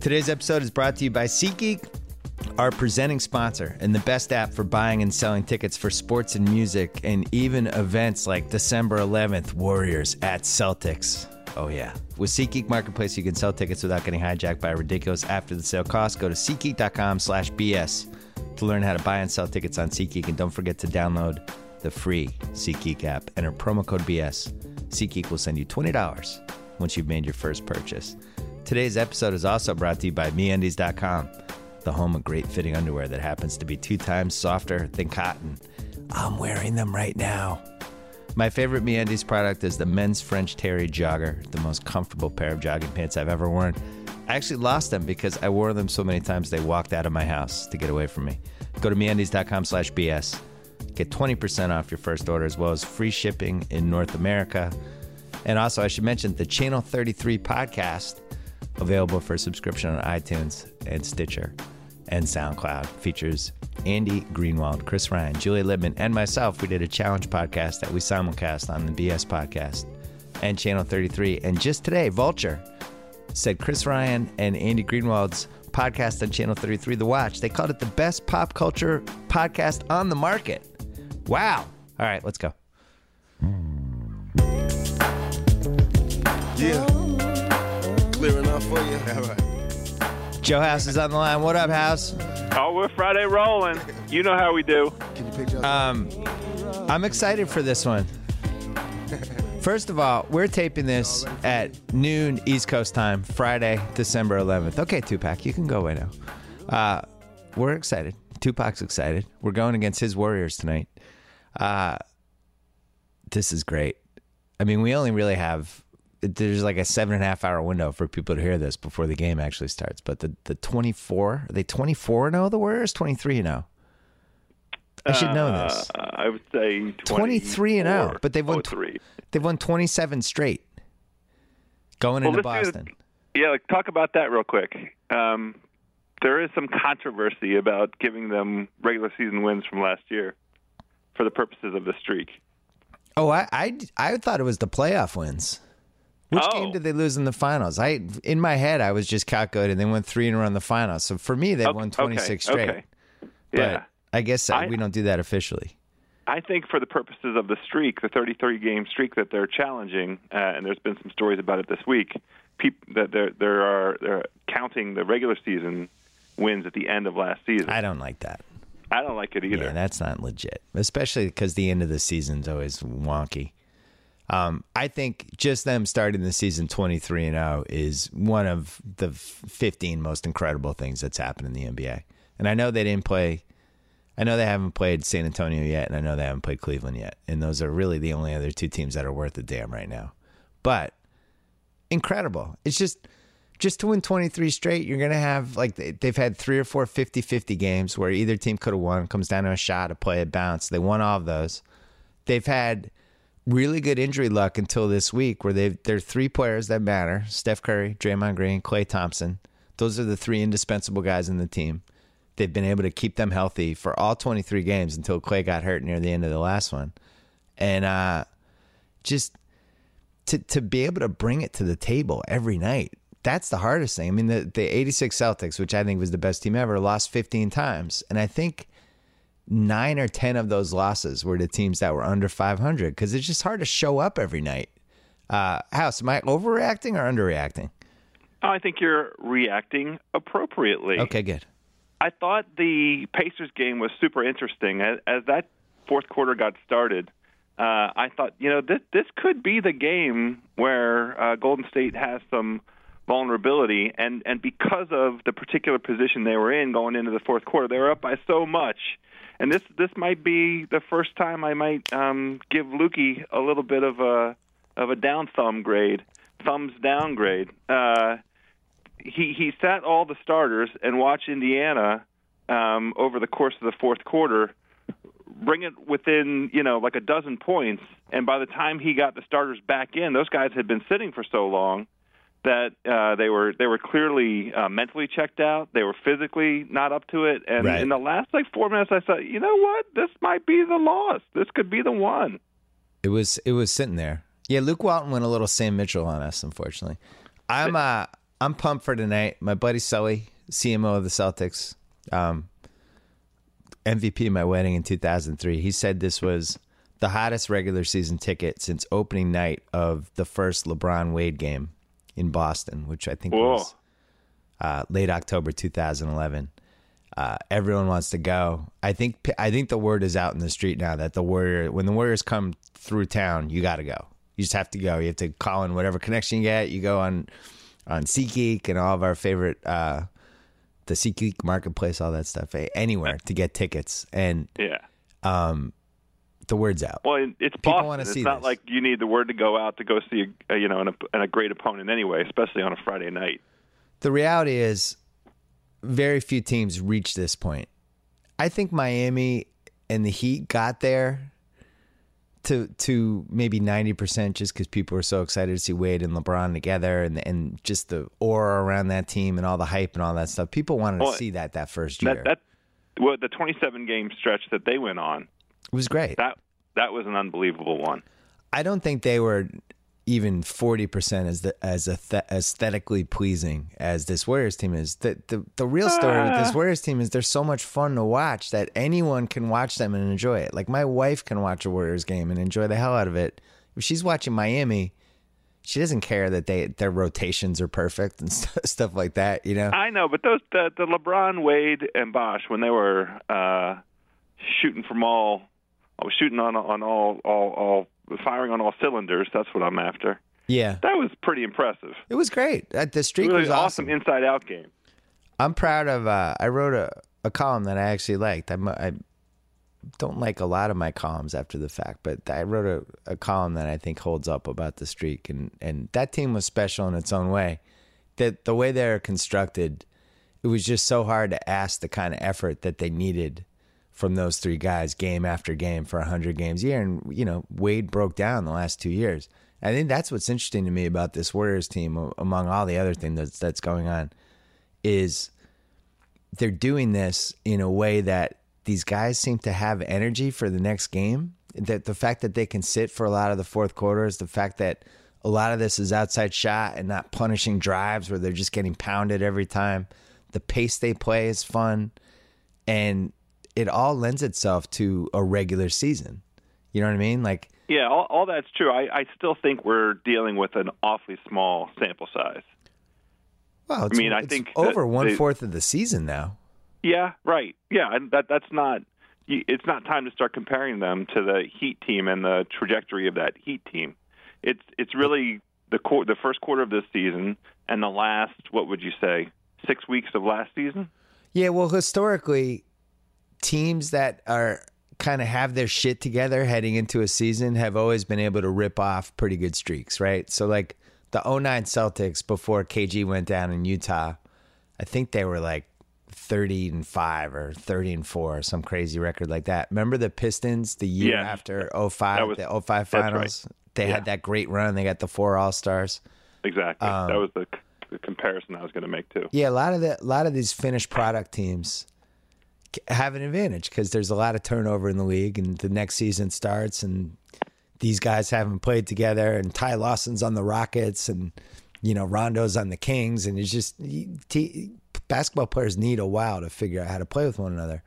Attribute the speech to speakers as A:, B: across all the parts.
A: Today's episode is brought to you by SeatGeek, our presenting sponsor and the best app for buying and selling tickets for sports and music and even events like December 11th, Warriors at Celtics. Oh, yeah. With SeatGeek Marketplace, you can sell tickets without getting hijacked by ridiculous after the sale costs. Go to SeatGeek.com slash BS to learn how to buy and sell tickets on SeatGeek. And don't forget to download the free SeatGeek app. Enter promo code BS. SeatGeek will send you $20 once you've made your first purchase. Today's episode is also brought to you by MeUndies.com, the home of great fitting underwear that happens to be two times softer than cotton. I'm wearing them right now. My favorite MeUndies product is the men's French Terry Jogger, the most comfortable pair of jogging pants I've ever worn. I actually lost them because I wore them so many times they walked out of my house to get away from me. Go to MeUndies.com slash BS. Get 20% off your first order as well as free shipping in North America. And also, I should mention the Channel 33 podcast, available for subscription on iTunes and Stitcher and SoundCloud, features Andy Greenwald, Chris Ryan, Juliet Litman, and myself. We did a challenge podcast that we simulcast on the BS podcast and Channel 33. And just today, Vulture said Chris Ryan and Andy Greenwald's podcast on Channel 33, The Watch, they called it the best pop culture podcast on the market. Wow. All right, let's go.
B: Yeah. Clear for you? All right.
A: Joe House is on the line. What up, House?
C: Oh, we're Friday rolling. You know how we do.
B: Can you picture us?
A: Um, I'm excited for this one. First of all, we're taping this at noon East Coast time, Friday, December 11th. Okay, Tupac, you can go away now. Uh, we're excited. Tupac's excited. We're going against his Warriors tonight. Uh, this is great. I mean, we only really have there's like a seven and a half hour window for people to hear this before the game actually starts. But the the 24 are they 24 and 0 the Warriors 23 and 0. I should know this.
C: Uh, I would say
A: 23 and 0, but they've won
C: 23.
A: They've won 27 straight going
C: Well,
A: into
C: let's do-
A: Boston.
C: Yeah, like, talk about that real quick. Um, there is some controversy about giving them regular season wins from last year for the purposes of the streak.
A: Oh, I, I I thought it was the playoff wins. Which
C: Oh.
A: game did they lose in the finals? I in my head I was just calculating they went three in a row in the finals. So for me they
C: Okay,
A: won 26
C: okay,
A: straight.
C: okay.
A: But
C: Yeah.
A: I guess
C: I-
A: we don't do that officially.
C: I think for the purposes of the streak, the 33 game streak that they're challenging, uh, and there's been some stories about it this week, peop- that there there are they're counting the regular season wins at the end of last season.
A: I don't like that.
C: I don't like it either.
A: Yeah, that's not legit, especially because the end of the season's always wonky. Um, I think just them starting the season 23 and 0 is one of the 15 most incredible things that's happened in the NBA. And I know they didn't play, I know they haven't played San Antonio yet, and I know they haven't played Cleveland yet. And those are really the only other two teams that are worth a damn right now. But incredible. It's just just to win 23 straight, you're going to have like they- they've had three or four 50-50 games where either team could have won, comes down to a shot, a play, a bounce. They won all of those. They've had really good injury luck until this week where they've they're three players that matter. Steph Curry, Draymond Green, Klay Thompson. Those are the three indispensable guys in the team. They've been able to keep them healthy for all 23 games until Klay got hurt near the end of the last one. And uh just to to be able to bring it to the table every night. That's the hardest thing. I mean, the the 86 Celtics, which I think was the best team ever, lost 15 times, and I think nine or 10 of those losses were to teams that were under 500 because it's just hard to show up every night. Uh, House, am I overreacting or underreacting?
C: I think you're reacting appropriately.
A: Okay, good.
C: I thought the Pacers game was super interesting. As, as that fourth quarter got started, uh, I thought, you know, this this could be the game where uh, Golden State has some vulnerability, and and because of the particular position they were in going into the fourth quarter, they were up by so much. And this this might be the first time I might um, give Lukey a little bit of a of a down thumb grade, thumbs down grade. Uh, he he sat all the starters and watched Indiana um, over the course of the fourth quarter bring it within you know like a dozen points. And by the time he got the starters back in, those guys had been sitting for so long that uh, they were they were clearly uh, mentally checked out. They were physically not up to it. And
A: Right.
C: in the last like four minutes, I thought, you know what, this might be the loss. This could be the one.
A: It was it was sitting there. Yeah, Luke Walton went a little Sam Mitchell on us, unfortunately. I'm uh I'm pumped for tonight. My buddy Sully, CMO of the Celtics, um, MVP of my wedding in 2003. He said this was the hottest regular season ticket since opening night of the first LeBron Wade game in Boston, which I think
C: Whoa.
A: was uh, late October 2011. Uh, everyone wants to go. I think I think the word is out in the street now that the Warrior when the Warriors come through town, you got to go. You just have to go. You have to call in whatever connection you get. You go on on SeatGeek and all of our favorite uh, the SeatGeek marketplace, all that stuff. eh, Anywhere to get tickets, and
C: Yeah.
A: The word's out.
C: Well, it's
A: People
C: Boston. it's not
A: this.
C: like you need the word to go out to go see a, you know an, and a great opponent anyway, especially on a Friday night.
A: the reality is very few teams reach this point. I think Miami and the Heat got there to to maybe 90% just cuz people were so excited to see Wade and LeBron together and and just the aura around that team and all the hype and all that stuff. People wanted
C: Well,
A: to see that that first year.
C: That that well, the 27 game stretch that they went on
A: it was great.
C: that that was an unbelievable one.
A: I don't think they were even forty percent as the as ath- aesthetically pleasing as this Warriors team is. The the the real story with this Warriors team is they're so much fun to watch that anyone can watch them and enjoy it. Like my wife can watch a Warriors game and enjoy the hell out of it. If she's watching Miami, she doesn't care that they their rotations are perfect and st- stuff like that. You know,
C: I know, but those the, the LeBron, Wade, and Bosh when they were uh, shooting from all, I was shooting on on all all all firing on all cylinders. That's what I'm after.
A: yeah,
C: That was pretty impressive.
A: it was great. Uh, The streak
C: Really
A: was
C: awesome inside out game.
A: I'm proud of. Uh, I wrote a, a column that I actually liked. I'm, I don't like a lot of my columns after the fact, but I wrote a, a column that I think holds up about the streak, and and that team was special in its own way. That the way they're constructed, it was just so hard to ask the kind of effort that they needed from those three guys, game after game for hundred games a year. And you know, Wade broke down the last two years. I think that's what's interesting to me about this Warriors team, among all the other things that's that's going on, is they're doing this in a way that these guys seem to have energy for the next game. That the fact that they can sit for a lot of the fourth quarters, the fact that a lot of this is outside shot and not punishing drives where they're just getting pounded every time. The pace they play is fun, and it all lends itself to a regular season. You know what I mean? Like,
C: Yeah, all, all that's true. I, I still think we're dealing with an awfully small sample size.
A: well, it's,
C: mean, I think
A: over one fourth of the season now.
C: Yeah, right. Yeah, and that that's not. It's not time to start comparing them to the Heat team and the trajectory of that Heat team. It's it's really the qu- the first quarter of this season and the last. What would you say? Six weeks of last season.
A: Yeah, well, historically, teams that are kind of have their shit together heading into a season have always been able to rip off pretty good streaks, right? So, like the 09 Celtics before KG went down in Utah, I think they were like 30 and 5 or 30 and 4 or some crazy record like that. Remember the Pistons the year
C: Yeah.
A: after 05,
C: was-
A: the 05
C: that's right.
A: finals? They
C: Yeah.
A: had that great run. They got the four All Stars.
C: Exactly.
A: Um,
C: that was the, the comparison I was going to make too.
A: Yeah, a lot of the a lot of these finished product teams have an advantage because there's a lot of turnover in the league, and the next season starts, and these guys haven't played together, and Ty Lawson's on the Rockets, and you know Rondo's on the Kings, and it's just t- basketball players need a while to figure out how to play with one another.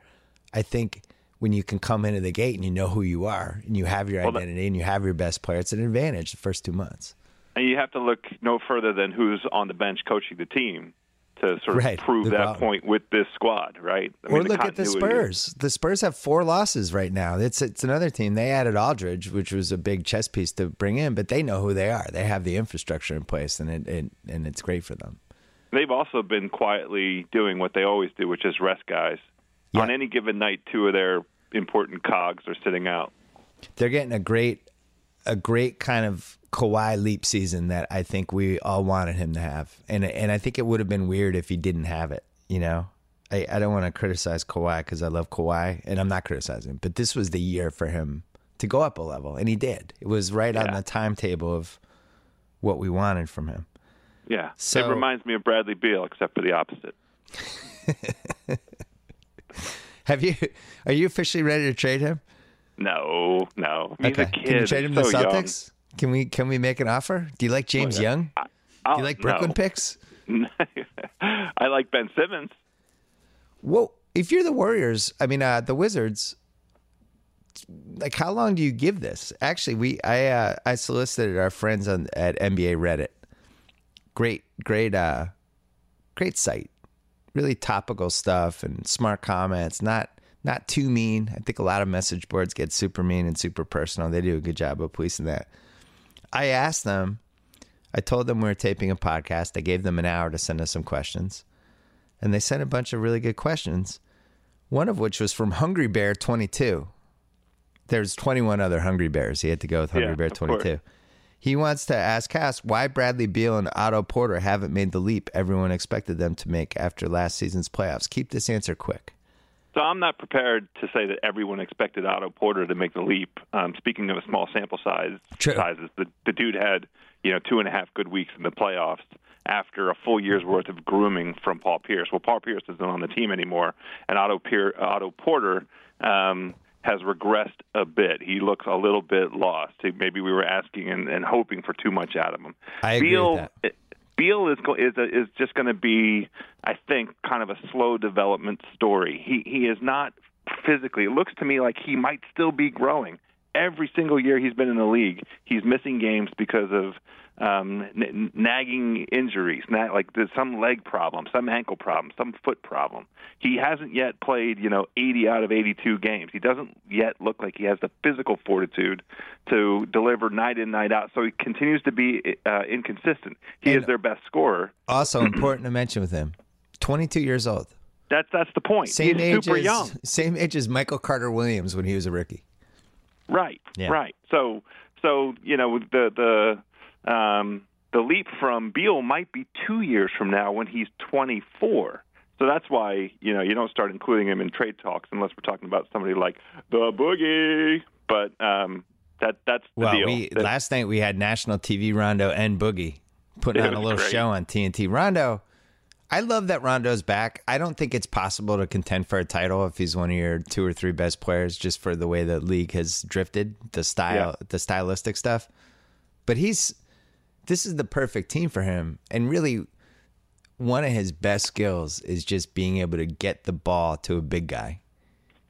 A: I think when you can come into the gate and you know who you are, and you have your
C: Well,
A: identity, and you have your best player, it's an advantage the first two months.
C: And you have to look no further than who's on the bench coaching the team to sort of
A: Right,
C: prove that
A: Walton.
C: point with this squad, right? I
A: or
C: mean,
A: look at the Spurs. The Spurs have four losses right now. It's it's another team. They added Aldridge, which was a big chess piece to bring in, but they know who they are. They have the infrastructure in place, and it, it and it's great for them.
C: They've also been quietly doing what they always do, which is rest guys.
A: Yeah.
C: On any given night, two of their important cogs are sitting out.
A: They're getting a great a great kind of Kawhi leap season that I think we all wanted him to have, and and I think it would have been weird if he didn't have it. You know, I, I don't want to criticize Kawhi because I love Kawhi, and I'm not criticizing, but this was the year for him to go up a level, and he did. It was right on the timetable of what we wanted from him.
C: Yeah,
A: So-
C: it reminds me of Bradley Beal, except for the opposite.
A: Have you? Are you officially ready to trade him?
C: No, no, he's kid.
A: Can you trade him to
C: young.
A: Celtics? Can we? Can we make an offer? Do you like James Young?
C: I-
A: Do you like Brooklyn
C: no.
A: picks?
C: I like Ben Simmons.
A: Well, if you're the Warriors, I mean uh, the Wizards, like how long do you give this? Actually, we I uh, I solicited our friends on at NBA Reddit. Great, great, uh, great site. Really topical stuff and smart comments. Not not too mean. I think a lot of message boards get super mean and super personal. They do a good job of policing that. I asked them. I told them we were taping a podcast. I gave them an hour to send us some questions, and they sent a bunch of really good questions. One of which was from Hungry Bear 22 there's 21 other Hungry Bears. He had to go with Hungry
C: Yeah,
A: Bear 22. He wants to ask Cass why Bradley Beal and Otto Porter haven't made the leap everyone expected them to make after last season's playoffs. Keep this answer quick.
C: So I'm not prepared to say that everyone expected Otto Porter to make the leap. Um, speaking of a small sample size
A: True.
C: sizes, the, the dude had you know two and a half good weeks in the playoffs after a full year's worth of grooming from Paul Pierce. Well, Paul Pierce isn't on the team anymore, and Otto, Pier- Otto Porter um, has regressed a bit. He looks a little bit lost. Maybe we were asking and, and hoping for too much out of him.
A: I agree
C: Beal,
A: with that.
C: Beal is is a, is just going to be, I think, kind of a slow development story. He he is not physically. It looks to me like he might still be growing. Every single year he's been in the league, he's missing games because of um, n- nagging injuries, na- like there's some leg problem, some ankle problem, some foot problem. He hasn't yet played, you know, 80 out of 82 games. He doesn't yet look like he has the physical fortitude to deliver night in, night out. So he continues to be uh, inconsistent. He
A: And-
C: is their best scorer.
A: Also important to mention with him, 22 years old.
C: That's that's the point.
A: Same
C: He's
A: age
C: super
A: as
C: young.
A: same age as Michael Carter Williams when he was a rookie.
C: Right.
A: Yeah.
C: Right. So so you know the the um, the leap from Beal might be two years from now when he's 24. So that's why you know you don't start including him in trade talks unless we're talking about somebody like the Boogie. But um, that that's the
A: Well,
C: deal.
A: we
C: That-
A: last night we had national TV Rondo and Boogie putting on a little
C: great.
A: show on TNT. Rondo, I love that Rondo's back. I don't think it's possible to contend for a title if he's one of your two or three best players, just for the way the league has drifted, the style, the stylistic stuff. But he's this is the perfect team for him, and really. One of his best skills is just being able to get the ball to a big guy.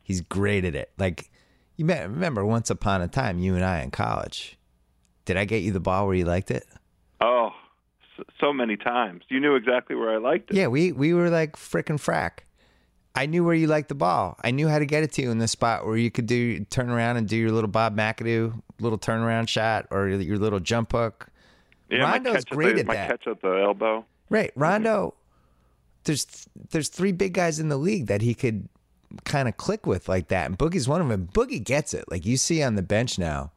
A: He's great at it. Like you may- remember once upon a time, you and I in college. Did I get you the ball where you liked it?
C: oh, so, many times. You knew exactly where I liked it.
A: Yeah, we we were like frickin' frack. I knew where you liked the ball. I knew how to get it to you in the spot where you could do turn around and do your little Bob McAdoo little turnaround shot or your little jump hook.
C: Yeah, my
A: Rondo's
C: catch
A: great
C: at the,
A: at
C: my
A: that.
C: catch at the elbow.
A: Right, Rondo. There's there's three big guys in the league that he could kind of click with like that, and Boogie's one of them. Boogie gets it. Like you see on the bench now,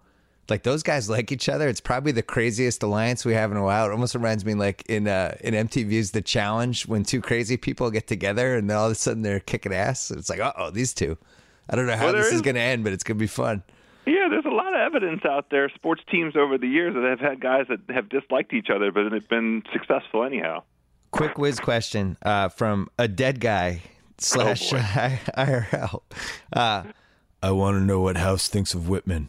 A: like those guys like each other. It's probably the craziest alliance we have in a while. It almost reminds me like in uh, in MTV's The Challenge when two crazy people get together and then all of a sudden they're kicking ass. It's like, uh oh, these two. I don't know how
C: Well,
A: this is
C: is-
A: going to end, but it's going to be fun.
C: Yeah, there's a lot of evidence out there, sports teams over the years that have had guys that have disliked each other, but have been successful anyhow.
A: Quick whiz question uh, from a dead guy slash
C: boy.
A: IRL. Uh, I want to know what House thinks of Wittman.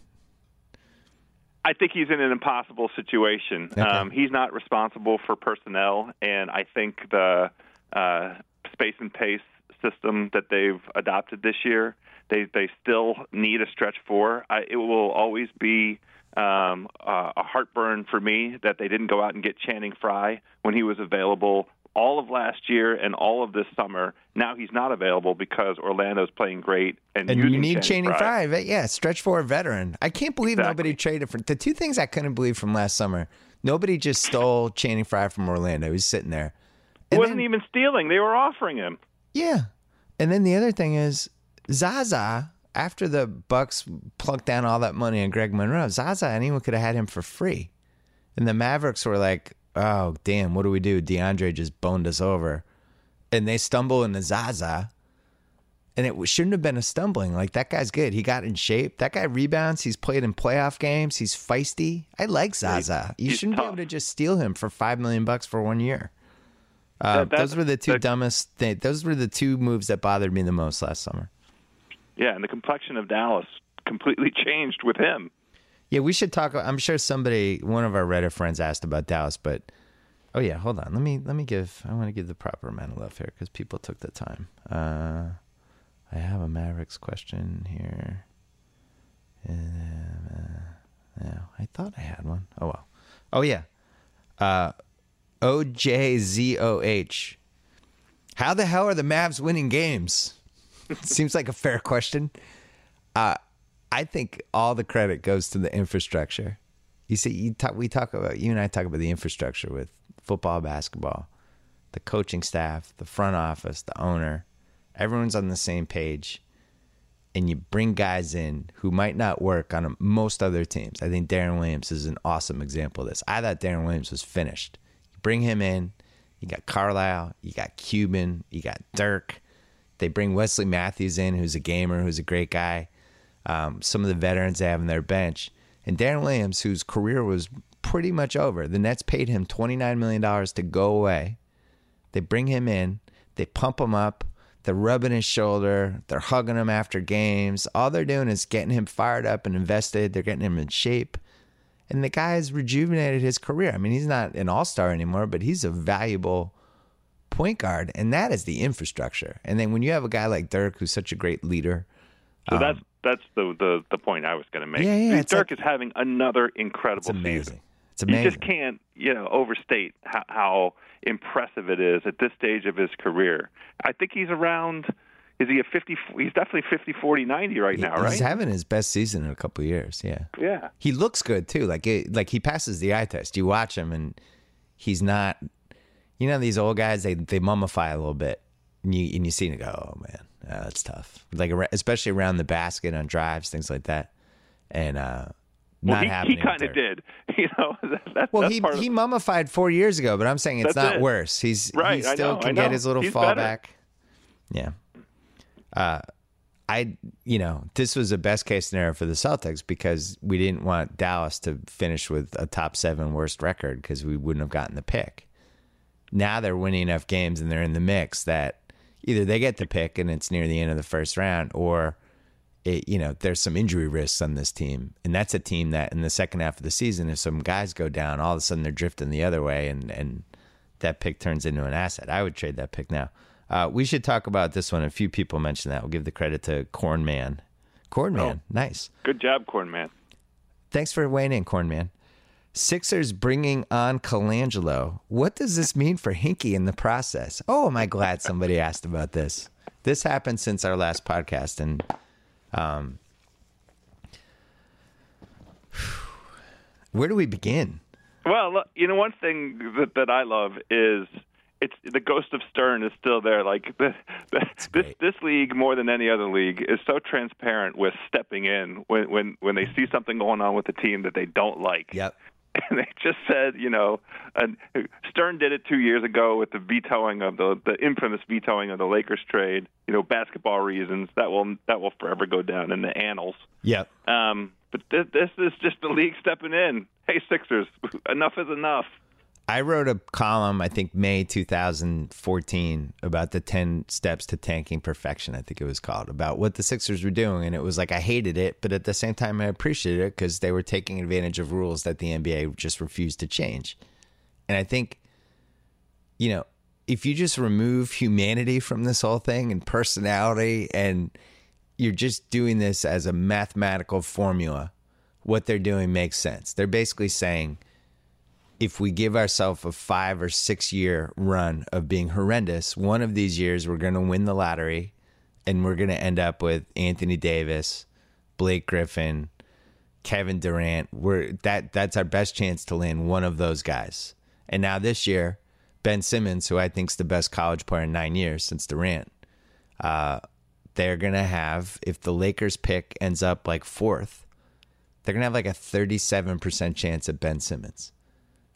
C: I think he's in an impossible situation.
A: Okay.
C: Um, he's not responsible for personnel, and I think the uh, space and pace system that they've adopted this year, they they still need a stretch four. I, it will always be um, uh, a heartburn for me that they didn't go out and get Channing Frye when he was available all of last year and all of this summer. Now he's not available because Orlando's playing great and,
A: And you need Channing
C: Frye.
A: Frye. Yeah, stretch for a veteran. I can't believe
C: Exactly.
A: nobody traded for the two things I couldn't believe from last summer. Nobody just stole Channing Frye from Orlando. He's sitting there.
C: He
A: And
C: wasn't
A: then-
C: even stealing; they were offering him.
A: Yeah. And then the other thing is Zaza, after the Bucks plunked down all that money on Greg Monroe, Zaza, anyone could have had him for free. And the Mavericks were like, oh, damn, what do we do? DeAndre just boned us over. And they stumble into Zaza. And it shouldn't have been a stumbling. Like, that guy's good. He got in shape. That guy rebounds. He's played in playoff games. He's feisty. I like Zaza. You
C: he's
A: shouldn't be able to just steal him for 5 million bucks for one year. Uh,
C: That- that-
A: those were the two
C: that-
A: dumbest. Th- those were the two moves that bothered me the most last summer.
C: Yeah, and the complexion of Dallas completely changed with him.
A: Yeah, we should talk. I'm sure somebody, one of our Reddit friends, asked about Dallas, but Oh yeah, hold on. Let me let me give. I want to give the proper amount of love here because people took the time. Uh, I have a Mavericks question here. Uh, yeah, I thought I had one. Oh well. Oh yeah. Uh, OJZOH. How the hell are the Mavs winning games? Seems like a fair question. Uh, I think all the credit goes to the infrastructure. You see, you talk, we talk about you and I talk about the infrastructure with football, basketball, the coaching staff, the front office, the owner. Everyone's on the same page, and you bring guys in who might not work on most other teams. I think Deron Williams is an awesome example of this. I thought Deron Williams was finished. You bring him in. You got Carlisle. You got Cuban. You got Dirk. They bring Wesley Matthews in, who's a gamer, who's a great guy. Um, some of the veterans they have on their bench, and Deron Williams, whose career was pretty much over. The Nets paid him $29 million to go away. They bring him in, they pump him up, they're rubbing his shoulder, they're hugging him after games. All they're doing is getting him fired up and invested, they're getting him in shape. And the guy has rejuvenated his career. I mean, he's not an all star anymore, but he's a valuable point guard, and that is the infrastructure. And then when you have a guy like Dirk, who's such a great leader,
C: so um, that's that's the, the the point I was going to make. Yeah, yeah, Dirk like, is having another incredible
A: amazing.
C: season.
A: It's amazing.
C: You just can't, you know, overstate how, how impressive it is at this stage of his career. I think he's around. Is he a 50? He's definitely 50, 40, 90 right now, right?
A: He's having his best season in a couple years. Yeah.
C: Yeah.
A: He looks good too. Like it, like he passes the eye test. You watch him and he's not. You know these old guys they they mummify a little bit, and you and you see him go, oh man, uh, that's tough. Like especially around the basket on drives, things like that. And uh,
C: well,
A: not
C: he, he kind of did. You know, that,
A: well,
C: that's
A: he
C: he
A: mummified four years ago, but I'm saying it's not
C: it.
A: worse. He's
C: right.
A: He still
C: know,
A: can get his little
C: He's
A: fallback.
C: Better.
A: Yeah. Uh, I you know this was a best case scenario for the Celtics because we didn't want Dallas to finish with a top seven worst record because we wouldn't have gotten the pick. Now they're winning enough games and they're in the mix that either they get the pick and it's near the end of the first round or it, you know, there's some injury risks on this team, and that's a team that in the second half of the season, if some guys go down, all of a sudden they're drifting the other way, and and that pick turns into an asset. I would trade that pick now. Uh, we should talk about this one. A few people mentioned that. We'll give the credit to Cornman. Cornman, oh, nice.
C: Good job, Cornman.
A: Thanks for weighing in, Cornman. Sixers bringing on Colangelo. What does this mean for Hinkie in the process? Oh, am I glad somebody asked about this. This happened since our last podcast, and um, where do we begin?
C: Well, you know, one thing that, that I love is it's the ghost of Stern is still there. Like the, the, this this league more than any other league is so transparent with stepping in when when when they see something going on with the team that they don't like.
A: Yep.
C: and they just said, you know, uh, Stern did it two years ago with the vetoing of the the infamous vetoing of the Lakers trade. You know, basketball reasons that will that will forever go down in the annals.
A: Yeah.
C: Um, but this, this is just the league stepping in. Hey, Sixers, enough is enough.
A: I wrote a column, I think May 2014, about the 10 steps to tanking perfection, I think it was called, about what the Sixers were doing. And it was like I hated it, but at the same time, I appreciated it because they were taking advantage of rules that the NBA just refused to change. And I think, you know, if you just remove humanity from this whole thing and personality, and you're just doing this as a mathematical formula, what they're doing makes sense. They're basically saying, if we give ourselves a five or six year run of being horrendous, one of these years we're going to win the lottery and we're going to end up with Anthony Davis, Blake Griffin, Kevin Durant. We're that that's our best chance to land one of those guys. And now this year, Ben Simmons, who I think is the best college player in nine years since Durant, uh, they're gonna have if the Lakers pick ends up like fourth, they're gonna have like a thirty-seven percent chance at Ben Simmons.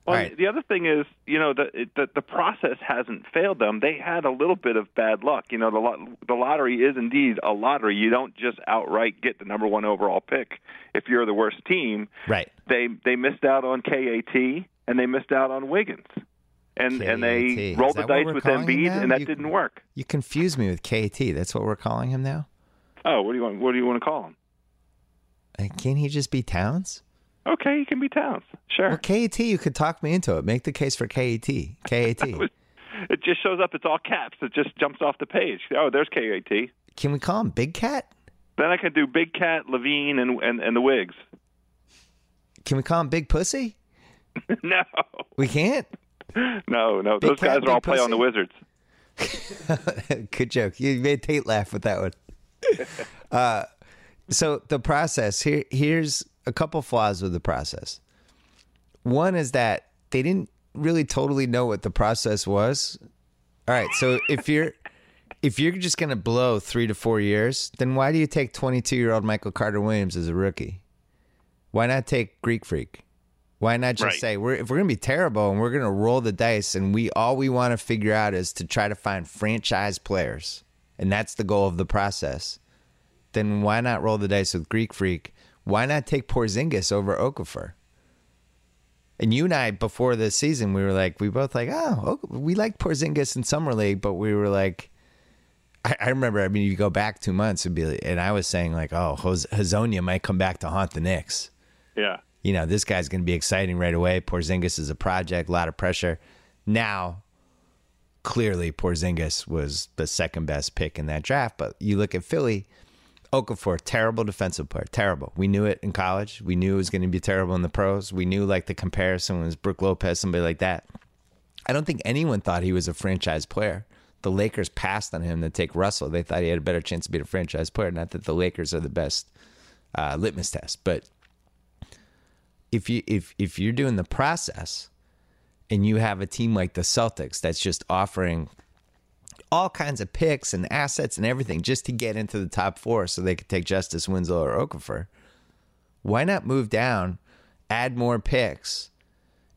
C: Well,
A: right.
C: the other thing is, you know, the, the the process hasn't failed them. They had a little bit of bad luck. You know, the the lottery is indeed a lottery. You don't just outright get the number one overall pick if you're the worst team.
A: Right.
C: They they missed out on KAT and they missed out on Wiggins. And
A: KAT.
C: and they rolled the dice with Embiid, and that
A: you,
C: didn't work.
A: You confuse me with KAT. That's what we're calling him now.
C: Oh, what do you want? What do you want to call him?
A: Uh, can't he just be Towns?
C: Okay, he can be Towns. Sure.
A: Well, KAT, you could talk me into it. Make the case for KAT. KAT.
C: it just shows up. It's all caps. It just jumps off the page. Oh, there's KAT.
A: Can we call him Big Cat?
C: Then I can do Big Cat, LaVine, and and, and the Wigs.
A: Can we call him Big Pussy?
C: no.
A: We can't?
C: No, no.
A: Big
C: Those
A: cat,
C: guys are all
A: big
C: play on the? Wizards.
A: Good joke. You made Tate laugh with that one. uh, so the process here here's a couple flaws with the process. One is that they didn't really totally know what the process was. All right, so if you're if you're just going to blow 3 to 4 years, then why do you take 22-year-old Michael Carter Williams as a rookie? Why not take Greek Freak? Why not just
C: Right.
A: say we're if we're gonna be terrible and we're gonna roll the dice and we all we want to figure out is to try to find franchise players and that's the goal of the process. Then why not roll the dice with Greek Freak? Why not take Porzingis over Okafor? And you and I before this season we were like we both like oh we like Porzingis in summer league but we were like I, I remember I mean you go back two months and be like, and I was saying like oh Hazonia might come back to haunt the Knicks
C: Yeah.
A: you know, this guy's going to be exciting right away. Porzingis is a project, a lot of pressure. Now, clearly, Porzingis was the second best pick in that draft. But you look at Philly, Okafor, terrible defensive player, terrible. We knew it in college. We knew it was going to be terrible in the pros. We knew like the comparison was Brook Lopez, somebody like that. I don't think anyone thought he was a franchise player. The Lakers passed on him to take Russell. They thought he had a better chance to be a franchise player. Not that the Lakers are the best uh, litmus test, but if you if if you're doing the process and you have a team like the Celtics that's just offering all kinds of picks and assets and everything just to get into the top four so they could take Justice Winslow or Okafor, why not move down, add more picks,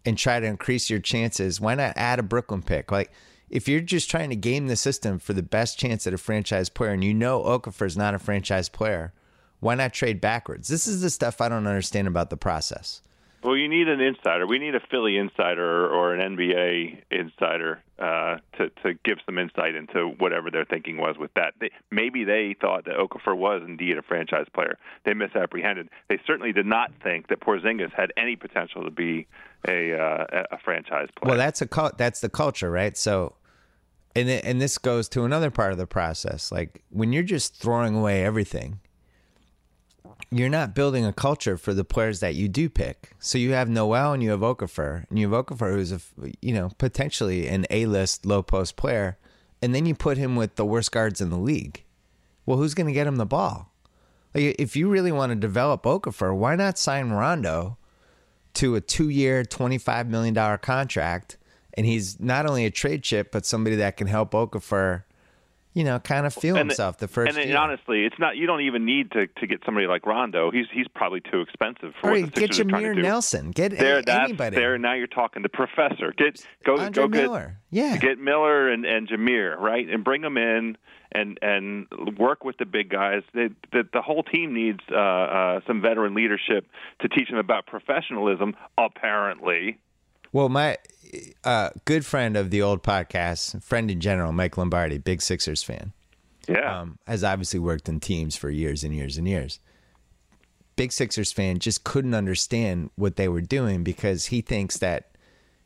A: and try to increase your chances? Why not add a Brooklyn pick? Like if you're just trying to game the system for the best chance at a franchise player and you know Okafor's not a franchise player, why not trade backwards? This is the stuff I don't understand about the process.
C: Well, you need an insider. We need a Philly insider or an NBA insider uh, to to give some insight into whatever their thinking was with that. They, maybe they thought that Okafor was indeed a franchise player. They misapprehended. They certainly did not think that Porzingis had any potential to be a uh, a franchise player.
A: Well, that's a that's the culture, right? So, and and this goes to another part of the process. Like when you're just throwing away everything, you're not building a culture for the players that you do pick. So you have Noel and you have Okafor, and you have Okafor who's a you know potentially an A-list low post player, and then you put him with the worst guards in the league. Well, who's going to get him the ball? Like, if you really want to develop Okafor, why not sign Rondo? to a two year, $25 million contract. And he's not only a trade chip, but somebody that can help Okafor, you know, kind of feel
C: and
A: himself the first
C: and, honestly, it's not. You don't even need to to get somebody like Rondo. He's he's probably too expensive for
A: or
C: what the
A: get
C: Sixers are trying to
A: Jameer. Nelson. Get
C: There,
A: a- anybody.
C: there. Now you're talking the professor. Get go
A: Andre
C: go get
A: Yeah.
C: get Miller and and Jameer right, and bring them in and and work with the big guys. They, the the whole team needs uh, uh, some veteran leadership to teach them about professionalism. Apparently,
A: Well, my uh, good friend of the old podcast, friend in general, Mike Lombardi, big Sixers fan,
C: yeah.
A: um, has obviously worked in teams for years and years and years. Big Sixers fan just couldn't understand what they were doing because he thinks that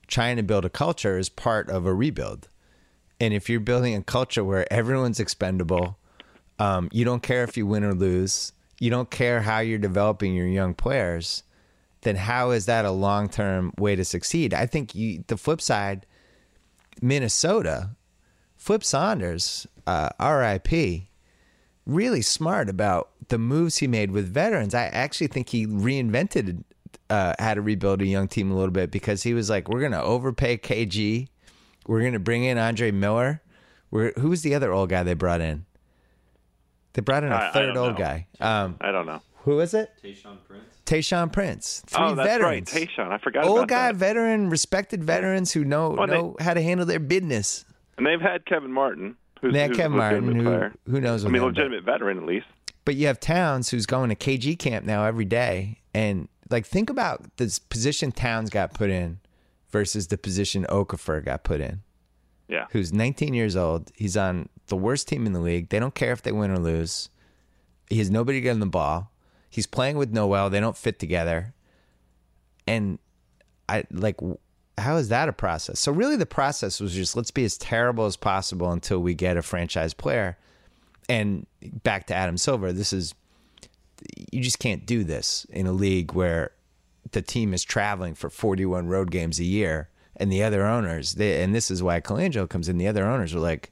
A: trying to build a culture is part of a rebuild. And if you're building a culture where everyone's expendable, um, you don't care if you win or lose, you don't care how you're developing your young players, then how is that a long term way to succeed? I think you, the flip side, Minnesota, Flip Saunders, uh, RIP, really smart about the moves he made with veterans. I actually think he reinvented uh, how to rebuild a young team a little bit because he was like, we're going to overpay KG. We're going to bring in Andre Miller. We're, who was the other old guy they brought in? They brought in a
C: I- I
A: third
C: don't
A: old
C: know.
A: guy. Um,
C: I don't know.
A: who was it?
D: Tayshaun Prince.
A: Tayshaun Prince. Oh, Three
C: oh, that's
A: veterans.
C: right, Tayshaun. I forgot
A: Old guy,
C: that.
A: veteran, respected veterans who know
C: Well, they-
A: know how to handle their business.
C: And they've had Kevin Martin, who's,
A: They Kevin Martin, who who knows.
C: I mean, legitimate veteran at least.
A: But you have Towns who's going to KG camp now every day, and like think about the position Towns got put in versus the position Okafor got put in.
C: Yeah.
A: Who's 19 years old? He's on the worst team in the league. They don't care if they win or lose. He has nobody getting the ball. He's playing with Noel. They don't fit together. And I like, how is that a process? So really, the process was just let's be as terrible as possible until we get a franchise player. And back to Adam Silver, this is you just can't do this in a league where the team is traveling for 41 road games a year and the other owners they, and this is why Colangelo comes in the other owners are like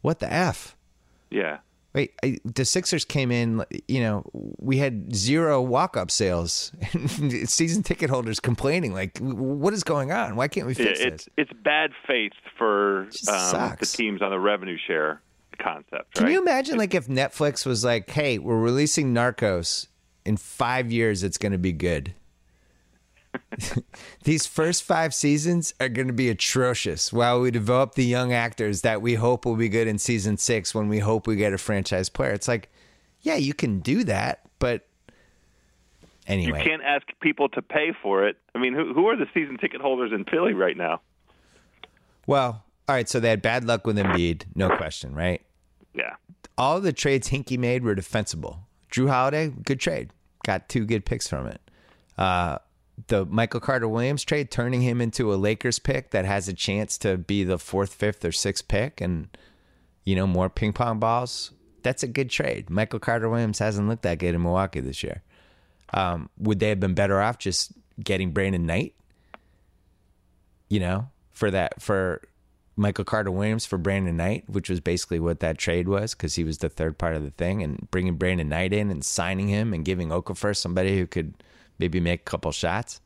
A: what the f
C: Yeah.
A: Wait I, the Sixers came in you know we had zero walk-up sales season ticket holders complaining like what is going on why can't we
C: Yeah,
A: fix
C: it's
A: this
C: it's bad faith for um, the teams on the revenue share concept.
A: Can
C: right?
A: you imagine like if Netflix was like, "Hey, we're releasing Narcos in 5 years it's going to be good." These first 5 seasons are going to be atrocious while we develop the young actors that we hope will be good in season 6 when we hope we get a franchise player. It's like, yeah, you can do that, but anyway.
C: You can't ask people to pay for it. I mean, who who are the season ticket holders in Philly right now?
A: Well, all right, so they had bad luck with Embiid, no question, right?
C: Yeah.
A: all the trades Hinkie made were defensible. Jrue Holiday, good trade. Got two good picks from it. Uh, the Michael Carter Williams trade, turning him into a Lakers pick that has a chance to be the fourth, fifth, or sixth pick, and you know more ping pong balls. That's a good trade. Michael Carter Williams hasn't looked that good in Milwaukee this year. Um, would they have been better off just getting Brandon Knight? You know, for that for Michael Carter Williams for Brandon Knight, which was basically what that trade was because he was the third part of the thing, and bringing Brandon Knight in and signing him and giving Okafor somebody who could maybe make a couple shots.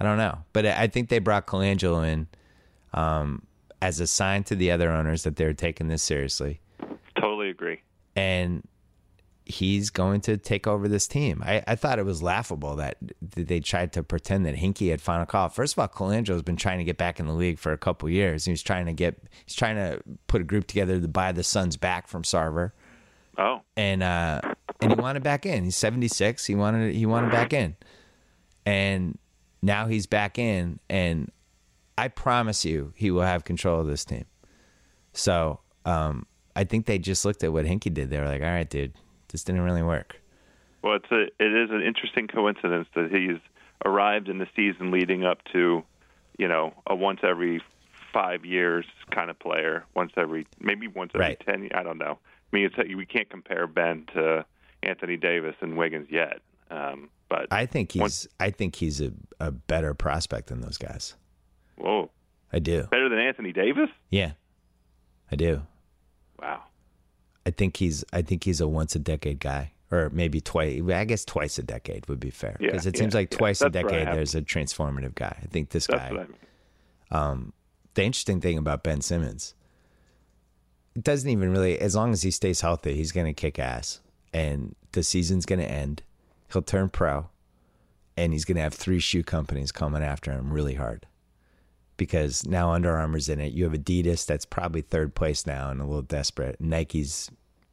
A: I don't know, but I think they brought Colangelo in um, as a sign to the other owners that they're taking this seriously,
C: Totally agree.
A: and he's going to take over this team. I, I thought it was laughable that, they tried to pretend that Hinkie had final call. First of all, Colangelo's been trying to get back in the league for a couple years. He was trying to get he's trying to put a group together to buy the Suns back from Sarver.
C: Oh,
A: And uh and he wanted back in. He's 76. He wanted he wanted back in. And now he's back in and I promise you he will have control of this team. So, um I think they just looked at what Hinkie did. They were like, "All right, dude, this didn't really work."
C: well, it's a it is an interesting coincidence that he's arrived in the season leading up to, you know, a once every five years kind of player. Once every maybe once every
A: Right.
C: ten. I don't know. I mean, it's we can't compare Ben to Anthony Davis and Wiggins yet. Um, but
A: I think he's
C: Once-
A: I think he's a, a better prospect than those guys.
C: whoa,
A: I do.
C: better than Anthony Davis?
A: Yeah. I do.
C: Wow.
A: I think he's I think he's a once a decade guy. Or maybe twice. I guess twice a decade would be fair
C: Yeah,
A: because it seems
C: yeah,
A: like
C: yeah.
A: twice a
C: That's
A: decade there's a transformative guy. I think this
C: That's
A: guy.
C: I mean.
A: Um, the interesting thing about Ben Simmons, it doesn't even really, as long as he stays healthy, he's going to kick ass. And the season's going to end. He'll turn pro. And he's going to have three shoe companies coming after him really hard. Because now Under Armour's in it. You have Adidas that's probably third place now and a little desperate. Nike's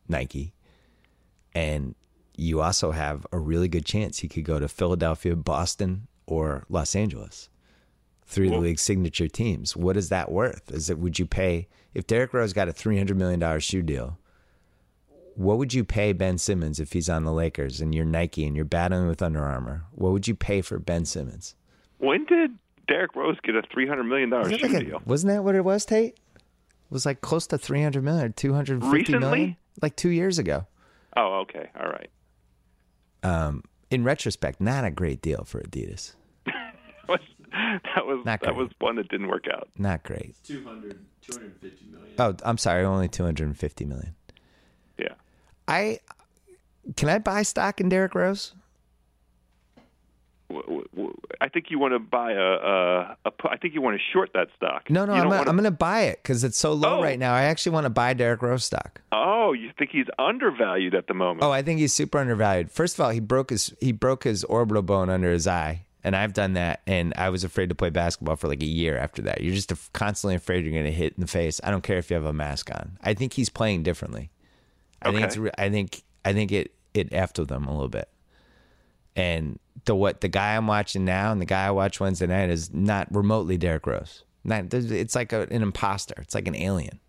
A: Nike. And you also have a really good chance he could go to Philadelphia, Boston, or Los Angeles three of the league's signature teams. What is that worth? Is it would you pay if Derrick Rose got a three hundred million dollar shoe deal? What would you pay Ben Simmons if he's on the Lakers and you're Nike and you're battling with Under Armour? What would you pay for Ben Simmons?
C: When did Derrick Rose get a three hundred million dollar
A: Was
C: shoe
A: it like a-
C: deal?
A: wasn't that what it was, Tate? It was like close to three hundred million or two hundred fifty million,
C: Recently?
A: like two years ago.
C: Oh, okay, all right.
A: Um, in retrospect, not a great deal for Adidas.
C: Was- that was
A: Not
C: that was one that didn't work out.
A: Not great.
D: 200, 250 million.
A: Oh, I'm sorry, only two hundred and fifty million.
C: Yeah.
A: I can I buy stock in Derrick Rose?
C: I think you want to buy a, a, a. I think you want to short that stock.
A: No, no, I'm gonna, I'm gonna buy it because it's so low
C: Oh.
A: right now. I actually want to buy Derrick Rose stock.
C: Oh, you think he's undervalued at the moment?
A: Oh, I think he's super undervalued. First of all, he broke his he broke his orbital bone under his eye, and I've done that, and I was afraid to play basketball for like a year after that. You're just constantly afraid you're gonna hit in the face. I don't care if you have a mask on. I think he's playing differently. I think it's re- I think I think it it effed with him a little bit. And the what the guy I'm watching now and the guy I watch Wednesday night is not remotely Derrick Rose. Not it's like a, an imposter. It's like an alien.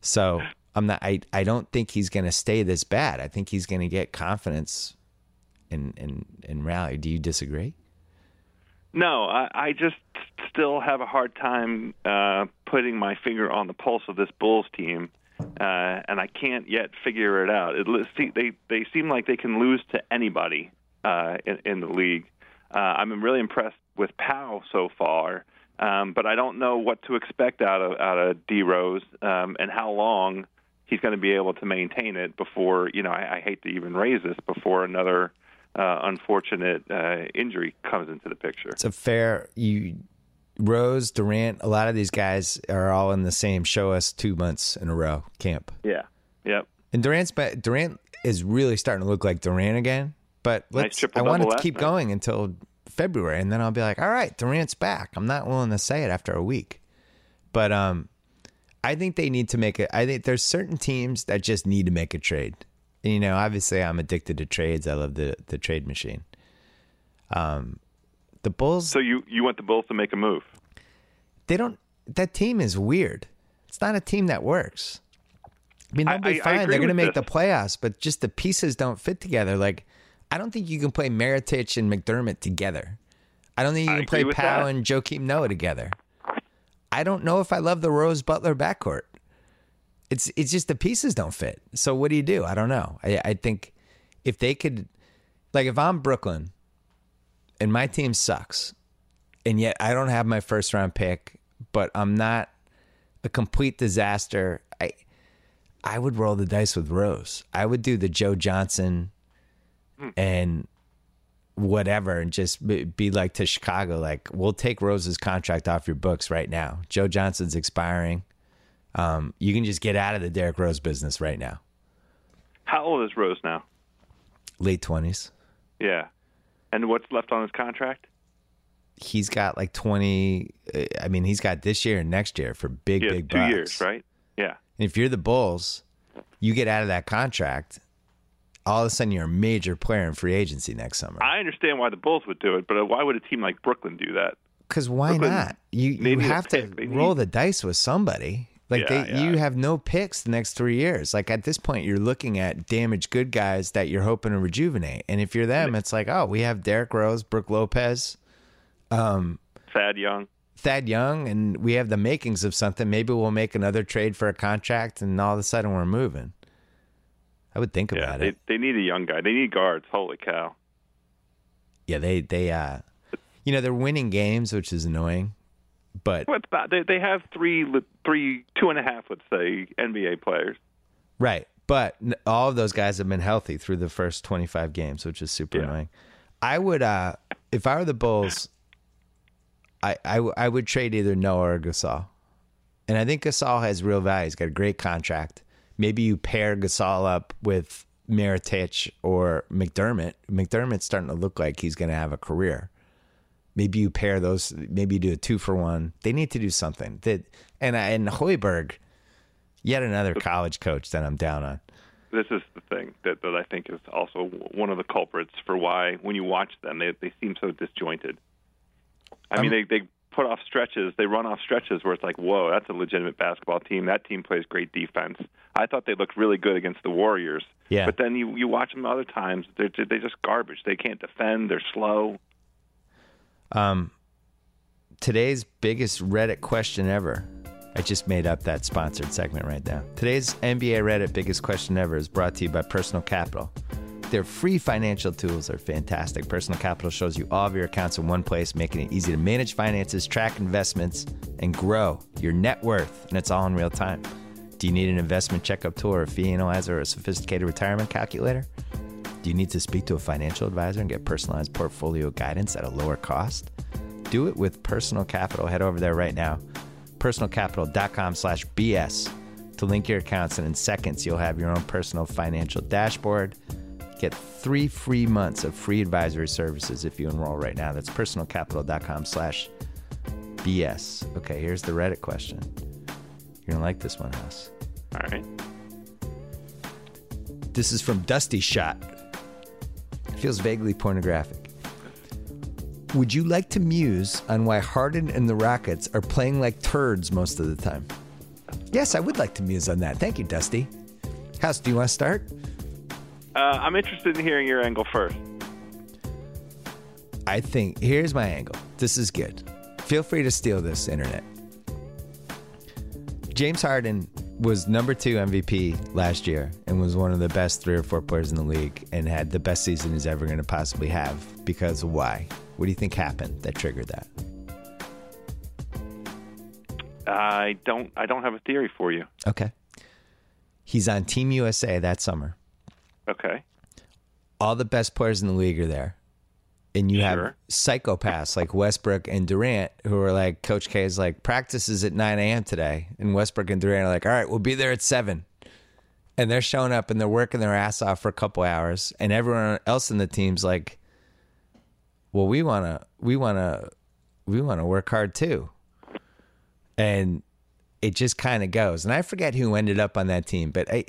A: So I'm not. I I don't think he's going to stay this bad. I think he's going to get confidence and and and rally. Do you disagree?
C: No, I, I just still have a hard time uh, putting my finger on the pulse of this Bulls team, uh, and I can't yet figure it out. It, they they seem like they can lose to anybody uh, in, in the league. Uh, I'm really impressed with Pau so far, um, but I don't know what to expect out of out of D Rose um, and how long he's going to be able to maintain it before you know. I, I hate to even raise this before another uh, unfortunate uh, injury comes into the picture.
A: It's a fair you Rose Durant. A lot of these guys are all in the same show us two months in a row camp.
C: Yeah. Yep.
A: And Durant's Durant is really starting to look like Durant again. But let's.
C: Nice
A: I want it to keep
C: night.
A: going until February, and then I'll be like, all right, Durant's back. I'm not willing to say it after a week, but um, I think they need to make it. I think there's certain teams that just need to make a trade. And, you know, obviously, I'm addicted to trades. I love the the trade machine. Um, the Bulls.
C: So you you want the Bulls to make a move?
A: they don't. That team is weird. It's not a team that works. I mean, they'll be
C: I- I
A: fine.
C: agree
A: They're going to make the playoffs, but just the pieces don't fit together. Like, I don't think you can play Mirotic and McDermott together. I don't think you
C: I
A: can play Pau
C: that.
A: and Joakim Noah together. I don't know if I love the Rose Butler backcourt. It's it's just the pieces don't fit. So what do you do? I don't know. I, I think if they could, like, if I'm Brooklyn and my team sucks, and yet I don't have my first round pick, but I'm not a complete disaster. I I would roll the dice with Rose. I would do the Joe Johnson and whatever and just be, be like to Chicago like we'll take Rose's contract off your books right now. Joe Johnson's expiring. Um, you can just get out of the Derrick Rose business right now.
C: How old is Rose now?
A: Late 20s.
C: Yeah. And what's left on his contract?
A: He's got like 20 uh, I mean he's got this year and next year for big
C: Yeah,
A: big
C: two
A: bucks.
C: years, right? Yeah.
A: And if you're the Bulls, you get out of that contract, all of a sudden you're a major player in free agency next summer.
C: I understand why the Bulls would do it, but why would a team like Brooklyn do that?
A: Because why
C: Brooklyn,
A: not? You you have to
C: pick.
A: Roll the dice with somebody. Like
C: Yeah,
A: they,
C: yeah.
A: you have no picks the next three years. Like at this point, you're looking at damaged good guys that you're hoping to rejuvenate. And if you're them, it's like, oh, we have Derrick Rose, Brook Lopez,
C: Thad Young.
A: Thad Young, and we have the makings of something. Maybe we'll make another trade for a contract, and all of a sudden we're moving. I would think
C: Yeah,
A: about
C: they,
A: it.
C: they need a young guy. They need guards. Holy cow!
A: Yeah, they they uh, you know, they're winning games, which is annoying. But?
C: They they have three, three, two and a half, let's say, NBA players.
A: right, but all of those guys have been healthy through the first twenty five games, which is super
C: Yeah.
A: annoying. I would, uh, if I were the Bulls, I I would trade either Noah or Gasol, and I think Gasol has real value. He's got a great contract. Maybe you pair Gasol up with Mirotic or McDermott. McDermott's starting to look like he's going to have a career. Maybe you pair those. Maybe you do a two for one. They need to do something. That and and Hoiberg, yet another college coach that I'm down on.
C: This is the thing that, that I think is also one of the culprits for why, when you watch them, they they seem so disjointed. I mean, they they put off stretches, they run off stretches where it's like, whoa, that's a legitimate basketball team. That team plays great defense. I thought they looked really good against the Warriors.
A: Yeah.
C: But then you you watch them other times, they're they're just garbage. They can't defend. They're slow.
A: Um, today's biggest Reddit question ever. I just made up that sponsored segment right now. Today's NBA Reddit biggest question ever is brought to you by Personal Capital. Their free financial tools are fantastic. Personal Capital shows you all of your accounts in one place, making it easy to manage finances, track investments, and grow your net worth. And it's all in real time. Do you need an investment checkup tool or a fee analyzer or a sophisticated retirement calculator? Do you need to speak to a financial advisor and get personalized portfolio guidance at a lower cost? Do it with Personal Capital. Head over there right now, personalcapital.com slash BS to link your accounts. And in seconds, you'll have your own personal financial dashboard. Get three free months of free advisory services if you enroll right now. That's personalcapital.com slash BS. Okay, here's the Reddit question. You're going to like this one, House.
C: All right.
A: This is from Dusty Shot. Feels vaguely pornographic. Would you like to muse on why Harden and the Rockets are playing like turds most of the time? Yes, I would like to muse on that. Thank you, Dusty. House, do you want to start?
C: Uh, I'm interested in hearing your angle first.
A: I think here's my angle. This is good. Feel free to steal this, internet. James Harden was number two MVP last year and was one of the best three or four players in the league and had the best season he's ever going to possibly have. Because why? What do you think happened that triggered that?
C: I don't. I don't have a theory for you.
A: Okay. He's on Team USA that summer.
C: Okay.
A: All the best players in the league are there. And you have
C: Sure.
A: psychopaths like Westbrook and Durant who are like, Coach K is like, practice is at 9 a.m. today. And Westbrook and Durant are like, all right, we'll be there at 7. And they're showing up and they're working their ass off for a couple hours. And everyone else in the team's like, well, we want to, we want to, we want to work hard too. And it just kind of goes. And I forget who ended up on that team, but I,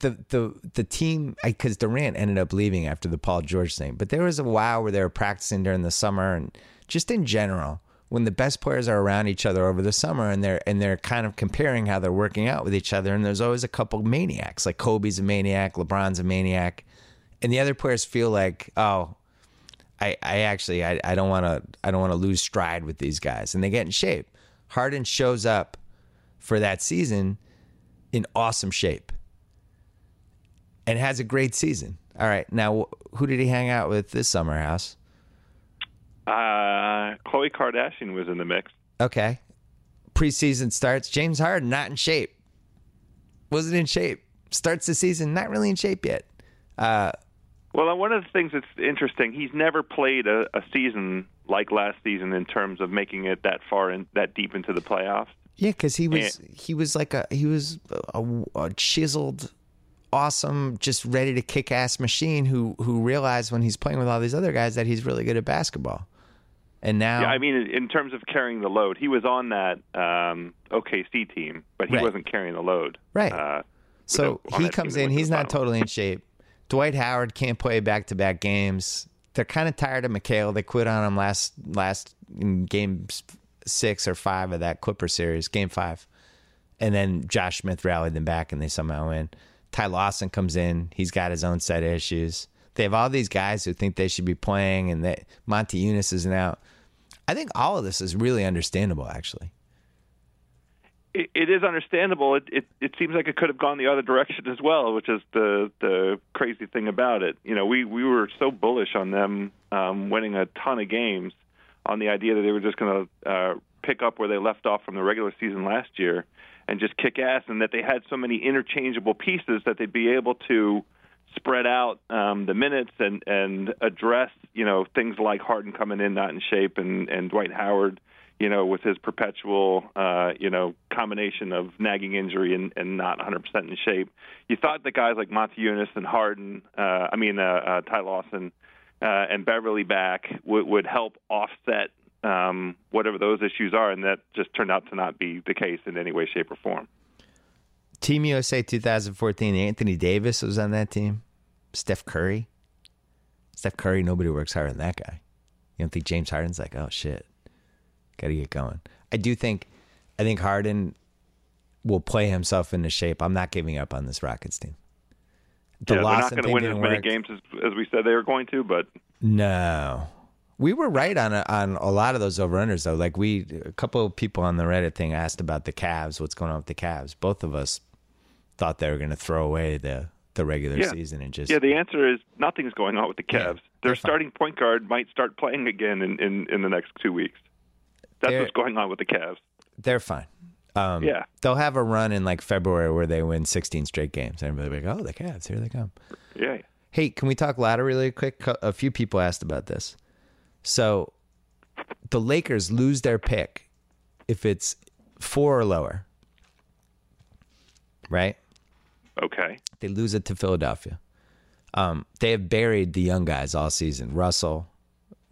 A: the the the team because Durant ended up leaving after the Paul George thing. But there was a while where they were practicing during the summer and just in general when the best players are around each other over the summer and they're and they're kind of comparing how they're working out with each other and there's always a couple maniacs like Kobe's a maniac, LeBron's a maniac, and the other players feel like oh. I, I actually I, I don't want to I don't want to lose stride with these guys and they get in shape. Harden shows up for that season in awesome shape and has a great season. All right, now who did he hang out with this summer, House?
C: Uh, Khloe Kardashian was in the mix.
A: Okay, preseason starts. James Harden not in shape. Wasn't in shape. Starts the season not really in shape yet. Uh,
C: Well, one of the things that's interesting, he's never played a, a season like last season in terms of making it that far and that deep into the playoffs.
A: yeah, because he was he was like a he was a, a chiseled, awesome, just ready to kick ass machine who who realized when he's playing with all these other guys that he's really good at basketball. And now,
C: Yeah, I mean, in- terms of carrying the load, he was on that um, OKC team, but he
A: Right.
C: wasn't carrying the load.
A: Right.
C: Uh,
A: So he comes in. He's not totally in shape. Dwight Howard can't play back to back games. They're kind of tired of McHale. They quit on him last last in game six or five of that Clipper series, game five, and then Josh Smith rallied them back and they somehow win. Ty Lawson comes in. He's got his own set of issues. They have all these guys who think they should be playing, and that Motiejunas isn't out. I think all of this is really understandable, actually.
C: it, it is understandable. It, it it seems like it could have gone the other direction as well, which is the the crazy thing about it. You know, we we were so bullish on them um, winning a ton of games, on the idea that they were just going to uh, pick up where they left off from the regular season last year, and just kick ass, and that they had so many interchangeable pieces that they'd be able to spread out um, the minutes and and address you know things like Harden coming in not in shape and and Dwight Howard you know, with his perpetual, uh, you know, combination of nagging injury and, and not 100% in shape. You thought that guys like Motiejunas and Harden, uh, I mean, uh, uh, Ty Lawson uh, and Beverley back would, would help offset um, whatever those issues are, and that just turned out to not be the case in any way, shape, or form.
A: Team USA 2014, Anthony Davis was on that team. Steph Curry. Steph Curry, nobody works harder than that guy. You don't think James Harden's like, oh shit, gotta get going. I do think, I think Harden will play himself into shape. I'm not giving up on this Rockets team. The
C: yeah, they're not going to win as many
A: work.
C: games as, as we said they were going to, but
A: No. We were right on a, on a lot of those over unders though. Like we, a couple of people on the Reddit thing asked about the Cavs. What's going on with the Cavs? Both of us thought they were going to throw away the the regular
C: Yeah.
A: season and just
C: yeah, the answer is nothing's going on with the
A: Yeah,
C: Cavs.
A: they're
C: Their
A: fine.
C: starting point guard might start playing again in, in, in the next two weeks. That's
A: They're-
C: what's going on with the Cavs.
A: they're fine. Um,
C: Yeah.
A: they'll have a run in like February where they win 16 straight games. Everybody like, oh, the Cavs, here they come.
C: Yeah.
A: Hey, can we talk lottery really quick? A few people asked about this. So, the Lakers lose their pick if it's four or lower, right?
C: Okay.
A: They lose it to Philadelphia. Um, they have buried the young guys all season. Russell,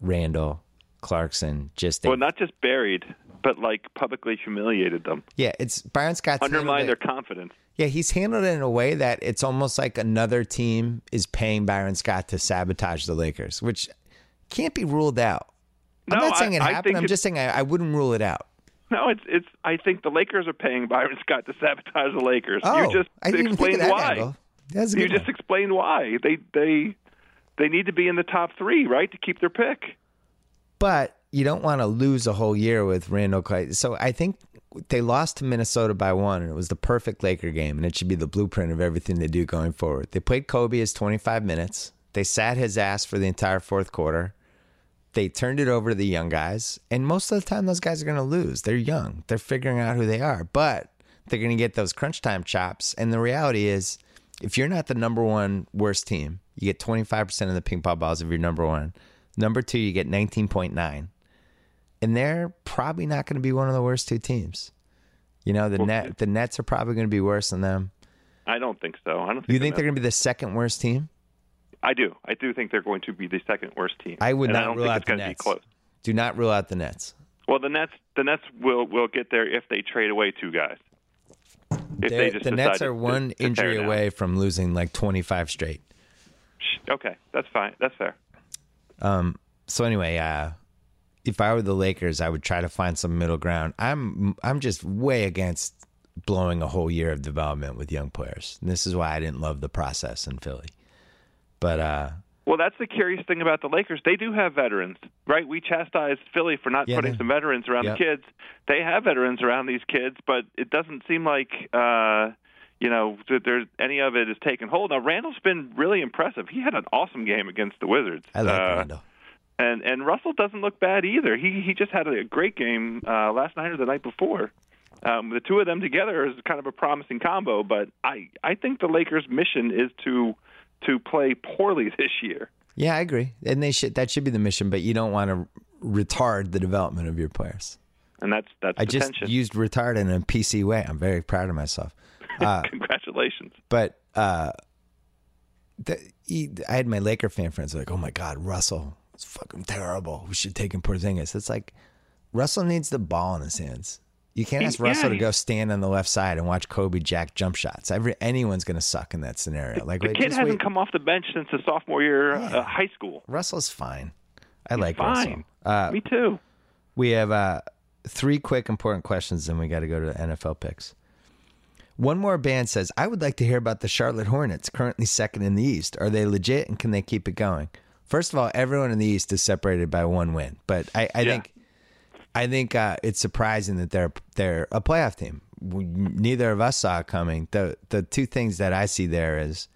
A: Randle, Clarkson. Just they,
C: Well, not just buried, but like publicly humiliated them,
A: yeah, it's Byron Scott's
C: undermined their confidence.
A: Yeah, he's handled it in a way that it's almost like another team is paying Byron Scott to sabotage the Lakers, which can't be ruled out. I'm
C: No,
A: not saying it
C: I
A: happened.
C: think
A: I'm just saying I, I wouldn't rule it out.
C: No, it's it's. I think the Lakers are paying Byron Scott to sabotage the Lakers.
A: Oh,
C: you just
A: I didn't
C: explained why.
A: angle. That's a
C: You just
A: one.
C: explained why they they they need to be in the top three, right, to keep their pick.
A: But you don't want to lose a whole year with Randle Clay. So I think they lost to Minnesota by one, and it was the perfect Laker game, and it should be the blueprint of everything they do going forward. They played Kobe as 25 minutes. They sat his ass for the entire fourth quarter. They turned it over to the young guys, and most of the time, those guys are going to lose. They're young. They're figuring out who they are, but they're going to get those crunch time chops. And the reality is, if you're not the number one worst team, you get 25% of the ping pong balls if you're number one. Number two, you get 19.9 and they're probably not going to be one of the worst two teams. You know, the net the Nets are probably going to be worse than them.
C: I don't think so. I don't. Think
A: you think
C: the
A: they're going to be the second worst team?
C: I do. I do think they're going to be the second worst team.
A: I would
C: and
A: not
C: I don't
A: rule
C: think
A: out
C: it's
A: the
C: be
A: Nets.
C: close.
A: Do not rule out the Nets.
C: Well, the Nets, the Nets will will get there if they trade away two guys. If
A: They're-
C: they just
A: the Nets are one
C: to tear
A: injury away from losing like 25 straight.
C: Okay, that's fine. That's fair. Um.
A: So anyway, uh, if I were the Lakers, I would try to find some middle ground. I'm I'm just way against blowing a whole year of development with young players. And this is why I didn't love the process in Philly. But uh,
C: Well, that's the curious thing about the Lakers. They do have veterans, right? We chastise Philly for not
A: Yeah,
C: putting some veterans around
A: Yep.
C: the kids. They have veterans around these kids, but it doesn't seem like uh, you know that there's any of it is taking hold. Now, Randle's been really impressive. He had an awesome game against the Wizards.
A: I like
C: uh,
A: Randle.
C: and and Russell doesn't look bad either. He he just had a great game uh, last night or the night before. Um, the two of them together is kind of a promising combo, but I I think the Lakers' mission is to to play poorly this year.
A: Yeah, I agree. And they should that should be the mission, but you don't want to retard the development of your players.
C: and that's that's
A: I just
C: tension.
A: used retard in a PC way. I'm very proud of myself. Uh,
C: Congratulations.
A: but uh, the, he, I had my Laker fan friends like, "Oh my God, Russell, it's fucking terrible. We should take him Porzingis." It's like Russell needs the ball in his hands. You can't
C: He-
A: ask Russell to go stand on the left side and watch Kobe jack jump shots. Every anyone's going to suck in that scenario. Like,
C: The
A: wait,
C: kid hasn't
A: wait.
C: come off the bench since his sophomore year
A: Yeah.
C: uh, high school.
A: Russell's fine. I like
C: Fine.
A: Russell. Uh,
C: Me too.
A: We have uh, three quick important questions, and we got to go to the NFL picks. One more band says, I would like to hear about the Charlotte Hornets, currently second in the East. Are they legit and can they keep it going? First of all, everyone in the East is separated by one win, but I, I
C: Yeah.
A: think I think uh, it's surprising that they're they're a playoff team. We, neither of us saw it coming. The the two things that I see there is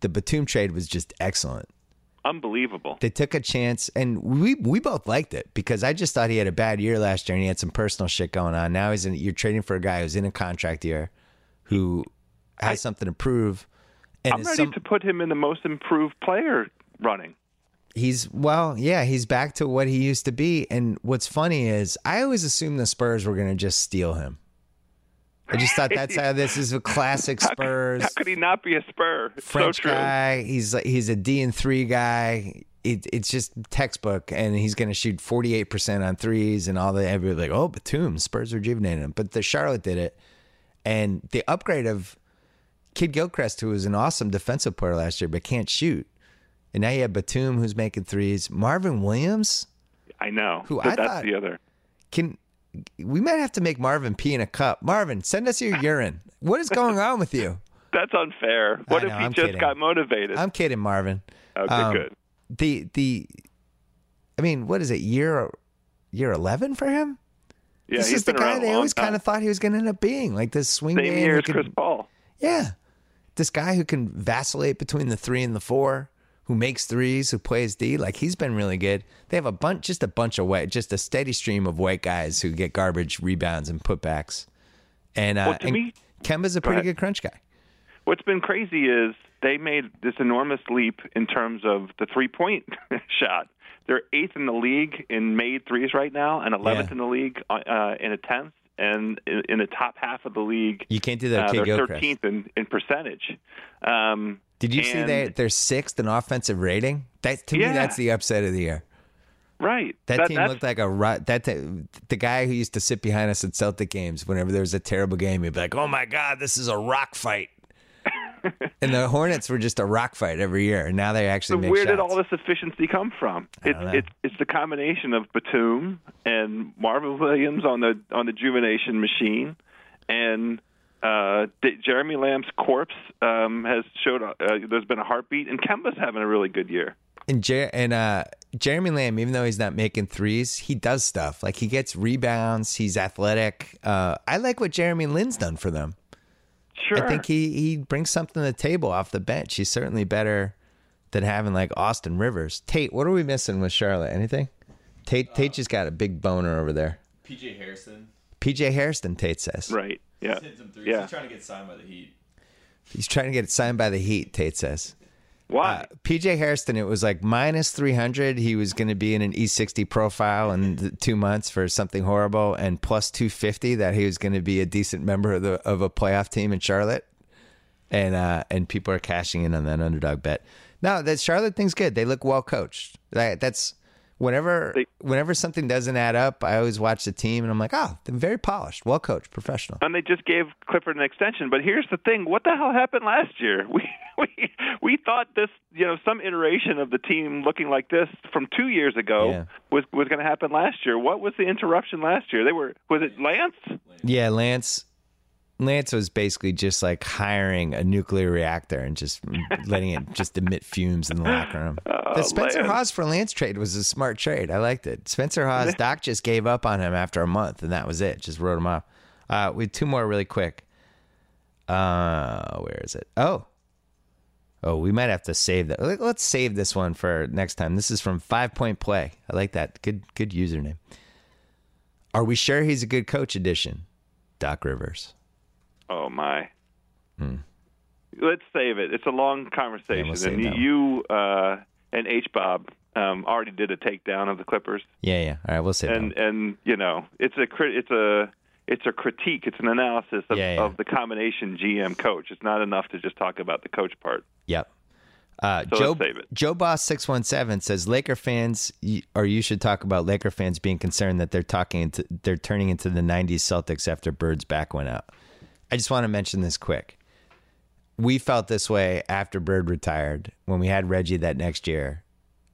A: the Batum trade was just excellent
C: Unbelievable.
A: they took a chance and we we both liked it because I just thought he had a bad year last year and he had some personal shit going on. Now he's in you're trading for a guy who's in a contract year who has something to prove and
C: I'm ready
A: some,
C: to put him in the most improved player running.
A: He's well, yeah, he's back to what he used to be and what's funny is I always assumed the Spurs were going to just steal him. I just thought that's how this is a classic
C: How
A: Spurs.
C: How could he not be a Spur? It's
A: French
C: so true.
A: guy. He's he's a D and three guy. It, it's just textbook, and he's going to shoot forty eight percent on threes, and all the everybody like, oh, Batum, Spurs rejuvenated him. But the Charlotte did it, and the upgrade of Kidd-Gilchrist, who was an awesome defensive player last year but can't shoot, and now you have Batum who's making threes. Marvin Williams
C: I know.
A: Who
C: But
A: I
C: that's
A: thought-
C: the other.
A: can. We might have to make Marvin pee in a cup. Marvin, send us your urine. What is going on with you?
C: That's unfair. What
A: I
C: if
A: know,
C: he
A: I'm
C: just
A: kidding.
C: got motivated?
A: I'm kidding, Marvin.
C: okay,
A: um,
C: good.
A: the the I mean, what is it? Year year eleven for him?
C: Yeah,
A: this
C: he's
A: is the guy they always kind of thought he was going to end up being, like this swing
C: Same
A: man.
C: year
A: who
C: as
A: can-
C: Chris Paul.
A: Yeah, this guy who can vacillate between the three and the four, who makes threes, who plays D. Like he's been really good. They have a bunch, just a bunch of white, just a steady stream of white guys who get garbage rebounds and putbacks. And uh,
C: Well,
A: and
C: me-
A: Kemba's a pretty
C: ahead.
A: good crunch guy.
C: What's been crazy is they made this enormous leap in terms of the three point shot. They're eighth in the league in made threes right now, and 11th
A: Yeah.
C: in the league uh, uh, in attempts, and in, in the top half of the league.
A: You can't do that,
C: Uh, they're 13th in, in percentage. Um,
A: Did you see
C: and-
A: they they're sixth in offensive rating? That to me, that's the upset of the year.
C: Right.
A: That, team looked like a ru- that t- the guy who used to sit behind us at Celtic games. Whenever there was a terrible game, he'd be like, "Oh my god, this is a rock fight." and the Hornets were just a rock fight every year, and now they actually
C: So where
A: shots.
C: did all this efficiency come from? It's it's it's the combination of Batum and Marvin Williams on the on the Juvenation machine, and uh, D- Jeremy Lamb's corpse um, has showed uh, there's been a heartbeat, and Kemba's having a really good year.
A: And Jer- and uh, Jeremy Lamb, even though he's not making threes, he does stuff. Like he gets rebounds. He's athletic. Uh, I like what Jeremy Lin's done for them.
C: Sure.
A: I think he he brings something to the table off the bench. He's certainly better than having like Austin Rivers. Tate, what are we missing with Charlotte? Anything? Tate Tate just got a big boner over there.
D: PJ Hairston.
A: PJ Hairston, Tate says.
C: right. Yeah.
D: He's hitting some threes.
C: Yeah.
D: He's trying to get signed by the Heat.
A: He's trying to get it signed by the Heat, Tate says.
C: Why?
A: Uh, PJ Hairston, it was like minus 300. He was going to be in an E60 profile in th- two months for something horrible, and plus 250 that he was going to be a decent member of, the, of a playoff team in Charlotte. And uh, and people are cashing in on that underdog bet. No, that Charlotte thing's good. They look well coached. That, that's whenever
C: They-
A: whenever something doesn't add up, I always watch the team and I'm like, oh, they're very polished, well coached, professional.
C: and they just gave Clifford an extension. But here's the thing: what the hell happened last year? We we we thought this, you know, some iteration of the team looking like this from two years ago
A: Yeah.
C: was was going to happen last year. What was the interruption last year? They were was it Lance?
A: Yeah, Lance. Lance was basically just like hiring a nuclear reactor and just letting it just emit fumes in the locker room. the Spencer
C: Lance.
A: Hawes for Lance trade was a smart trade. I liked it. Spencer Hawes, Doc just gave up on him after a month, and that was it. Just wrote him off. Uh, we two more really quick. Uh, where is it? Oh, oh, we might have to save that. Let- Let's save this one for next time. This is from Five Point Play. I like that. Good, good username. Are we sure he's a good coach? Edition. Doc Rivers.
C: Oh my. Let's save it. It's a long conversation,
A: Hmm. Yeah, we'll
C: and you uh, and H Bob um, already did a takedown of the Clippers,
A: Yeah, yeah. All right, we'll save
C: and
A: that.
C: and you know it's a crit- it's a it's a critique. It's an analysis of,
A: Yeah, yeah.
C: of the combination GM coach. It's not enough to just talk about the coach part.
A: Yep. Uh,
C: So
A: Joe,
C: let's save it.
A: Joe Boss six one seven says Laker fans, or you should talk about Laker fans being concerned that they're talking into, they're turning into the '90s Celtics after Bird's back went out. I just want to mention this quick. We felt this way after Bird retired when we had Reggie that next year,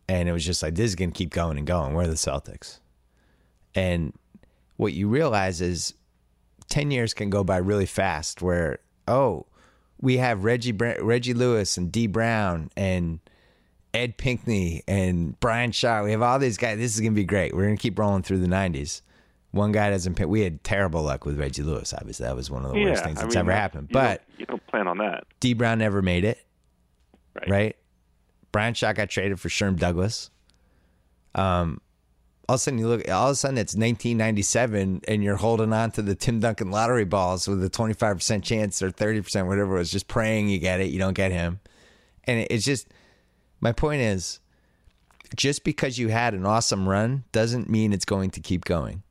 A: and it was just like this is going to keep going and going. We're the Celtics, and what you realize is 10 years can go by really fast where oh we have reggie reggie lewis and d brown and ed pinckney and brian shaw. We have all these guys. This is going to be great. We're going to keep rolling through the 90s one guy doesn't pick we had terrible luck with reggie lewis obviously that was one of the worst things
C: I
A: that's
C: mean,
A: ever happened
C: you don't-
A: but
C: you don't plan on that,
A: d brown never made it
C: right?
A: right? Brian Shaw got traded for Sherm Douglas. Um, all of a sudden you look, all of a sudden it's 1997, and you're holding on to the Tim Duncan lottery balls with a 25 percent chance or 30 percent, whatever it was, just praying you get it. You don't get him, and it- it's just my point is, just because you had an awesome run doesn't mean it's going to keep going.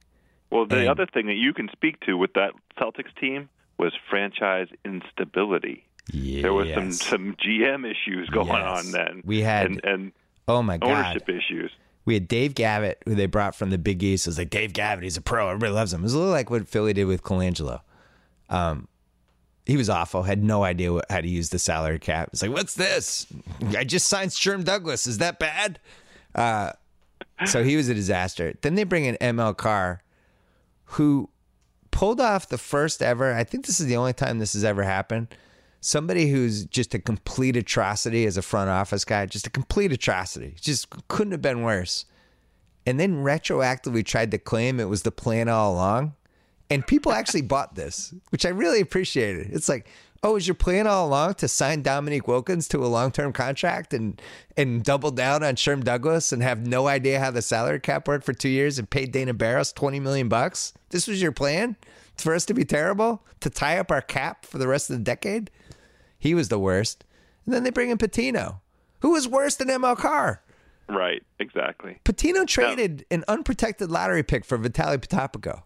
C: Well, the
A: And-
C: other thing that you can speak to with that Celtics team was franchise instability.
A: Yeah,
C: There was some some GM issues going
A: Yes.
C: on then.
A: We had-
C: and, and
A: oh my god,
C: ownership issues.
A: We had Dave Gavitt, who they brought from the Big East. It was like Dave Gavitt, he's a pro. Everybody loves him. It was a little like what Philly did with Colangelo. Um, he was awful. Had no idea what, how to use the salary cap. It's like, what's this? I just signed Sherm Douglas. Is that bad? Uh, so he was a disaster. Then they bring in ML Carr, who pulled off the first ever. I think this is the only time this has ever happened. Somebody who's just a complete atrocity as a front office guy, just a complete atrocity. Just couldn't have been worse. And then retroactively tried to claim it was the plan all along. And people actually bought this, which I really appreciated. It's like, oh, is your plan all along to sign Dominique Wilkins to a long term contract and and double down on Sherm Douglas and have no idea how the salary cap worked for two years and pay Dana Barros twenty million bucks? This was your plan for us to be terrible to tie up our cap for the rest of the decade. He was the worst. And then they bring in Pitino, who was worse than ML Carr.
C: Right, exactly.
A: Pitino traded an unprotected lottery pick for Vitaly Potapenko.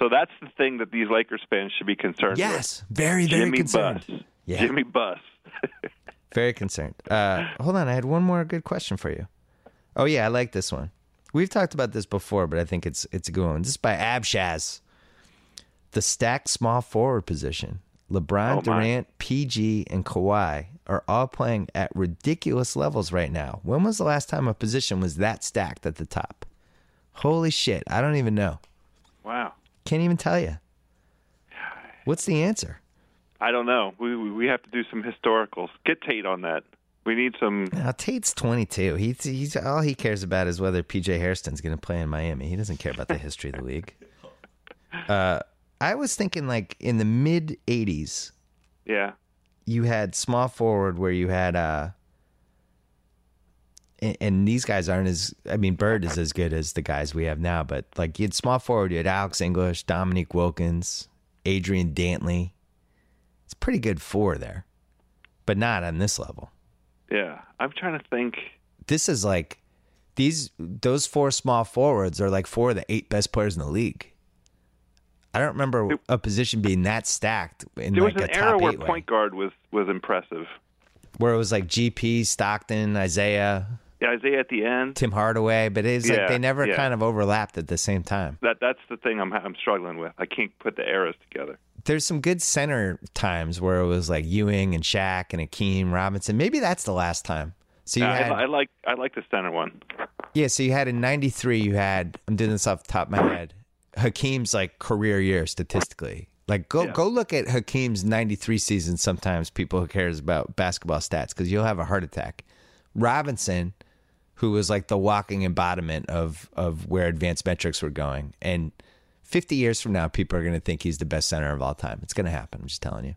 C: So that's the thing that these Lakers fans should be concerned about.
A: Yes,
C: with.
A: very, very
C: Jimmy
A: concerned.
C: Buss.
A: Yeah.
C: Jimmy Buss.
A: Very concerned. Uh, hold on, I had one more good question for you. Oh yeah, I like this one. We've talked about this before, but I think it's it's a good one. This is by Abshaz. The stacked small forward position. LeBron,
C: Oh.
A: Durant, PG, and Kawhi are all playing at ridiculous levels right now. When was the last time a position was that stacked at the top? Holy shit, I don't even know.
C: Wow.
A: Can't even tell you. What's the answer?
C: I don't know. We we have to do some historicals. Get Tate on that. We need some.
A: Now Tate's 22. He's he's all he cares about is whether PJ Hairston's going to play in Miami. He doesn't care about the history of the league. Uh, I was thinking like in the mid 80s,
C: Yeah.
A: you had small forward where you had uh and, and these guys aren't as I mean Bird is as good as the guys we have now, but like you had small forward, you had Alex English, Dominique Wilkins, Adrian Dantley. It's pretty good four there. But not on this level.
C: Yeah. I'm trying to think.
A: This is like these those four small forwards are like four of the eight best players in the league. I don't remember a position being that stacked in
C: There
A: like
C: was an
A: top
C: era where
A: eight way.
C: point guard was was impressive.
A: where it was like GP, Stockton, Isaiah,
C: Yeah, Isaiah at the end.
A: Tim Hardaway, but it's like they never
C: yeah.
A: kind of overlapped at the same time.
C: That that's the thing I'm I'm struggling with. I can't put the eras together.
A: There's some good center times where it was like Ewing and Shaq and Akeem Robinson. Maybe that's the last time. So you
C: Yeah,
A: had
C: I, I like I like the center one.
A: yeah, so you had in '93 you had I'm doing this off the top of my head. Hakeem's like career year statistically. Like go
C: Yeah.
A: go look at Hakeem's '93 season. Sometimes people who cares about basketball stats because you'll have a heart attack. Robinson, who was like the walking embodiment of of where advanced metrics were going, and 50 years from now, people are going to think he's the best center of all time. It's going to happen. I'm just telling you.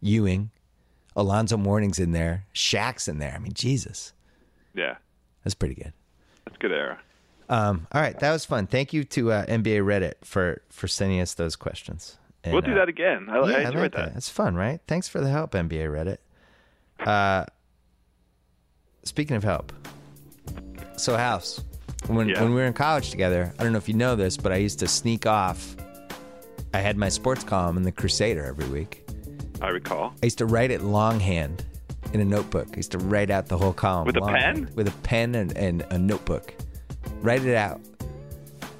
A: Ewing, Alonzo Mourning's in there, Shaq's in there. I mean, Jesus,
C: Yeah,
A: that's pretty good.
C: that's a good era.
A: Um, all right, that was fun. Thank you to uh, NBA Reddit for for sending us those questions. And,
C: we'll do
A: uh,
C: that again. I,
A: yeah,
C: I
A: I
C: enjoyed
A: like
C: that.
A: that. It's fun, right? Thanks for the help, NBA Reddit. Uh, speaking of help, so House, when
C: Yeah.
A: when we were in college together, I don't know if you know this, but I used to sneak off. I had my sports column in the Crusader every week.
C: I recall.
A: I used to write it longhand in a notebook. I used to write out the whole column
C: With a pen?
A: With a pen and, and a notebook. Write it out.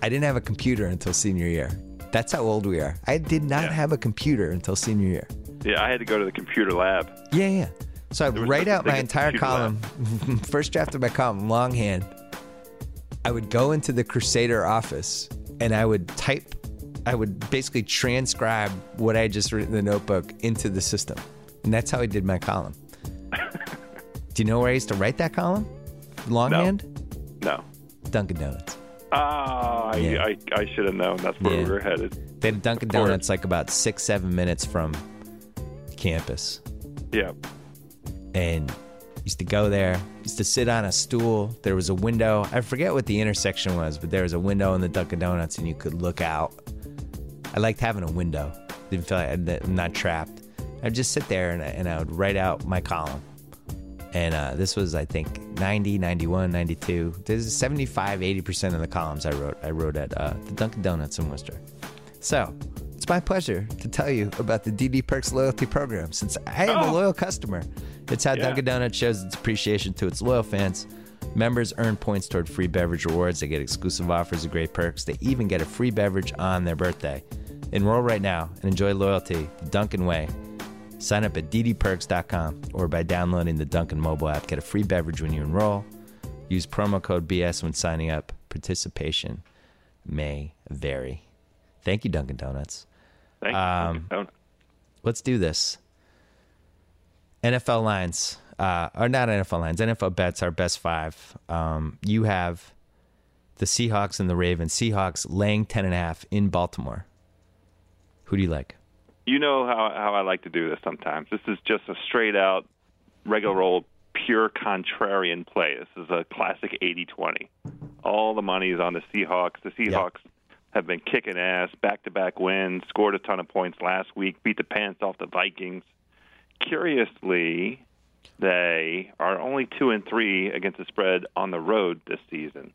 A: I didn't have a computer until senior year. That's how old we are. I did not
C: Yeah.
A: have a computer until senior year.
C: Yeah, I had to go to the computer lab.
A: Yeah, yeah. So I write out my entire column, first draft of my column, longhand. I would go into the Crusader office and I would type, I would basically transcribe what I had just written in the notebook into the system. And that's how I did my column. Do you know where I used to write that column? Longhand?
C: No.
A: Dunkin' Donuts.
C: Ah, I,
A: Yeah.
C: I, I should have known. That's where
A: Yeah.
C: we were headed.
A: They had Dunkin'. Donuts like about six, seven minutes from campus.
C: Yeah.
A: And used to go there used to sit on a stool. There was a window i forget what the intersection was but there was a window in the dunkin' donuts and you could look out. I liked having a window. Didn't feel like i'm not trapped. I'd just sit there and I, and I would write out my column. And uh, this was i think 90 91 92 this is 75 80% of the columns i wrote i wrote at uh, the dunkin' donuts in worcester. So it's my pleasure to tell you about the DD Perks loyalty program since I am a
C: Oh.
A: loyal customer. It's how
C: Yeah.
A: Dunkin' Donuts shows its appreciation to its loyal fans. Members earn points toward free beverage rewards. They get exclusive offers and great perks. They even get a free beverage on their birthday. Enroll right now and enjoy loyalty the Dunkin' way. Sign up at ddperks.com or by downloading the Dunkin' mobile app. Get a free beverage when you enroll. Use promo code BS when signing up. Participation may vary. Thank you, Dunkin' Donuts.
C: Thank
A: Um,
C: you.
A: Let's do this. NFL lines, uh, or not NFL lines, NFL bets, our best five. Um, you have the Seahawks and the Ravens. Seahawks laying 10.5 in Baltimore. Who do you like?
C: You know how how I like to do this sometimes. This is just a straight out regular old pure contrarian play. This is a classic 80-20. All the money is on the Seahawks. The Seahawks have been kicking ass, back-to-back wins, scored a ton of points last week, beat the pants off the Vikings. Curiously, they are only 2 and 3 against the spread on the road this season.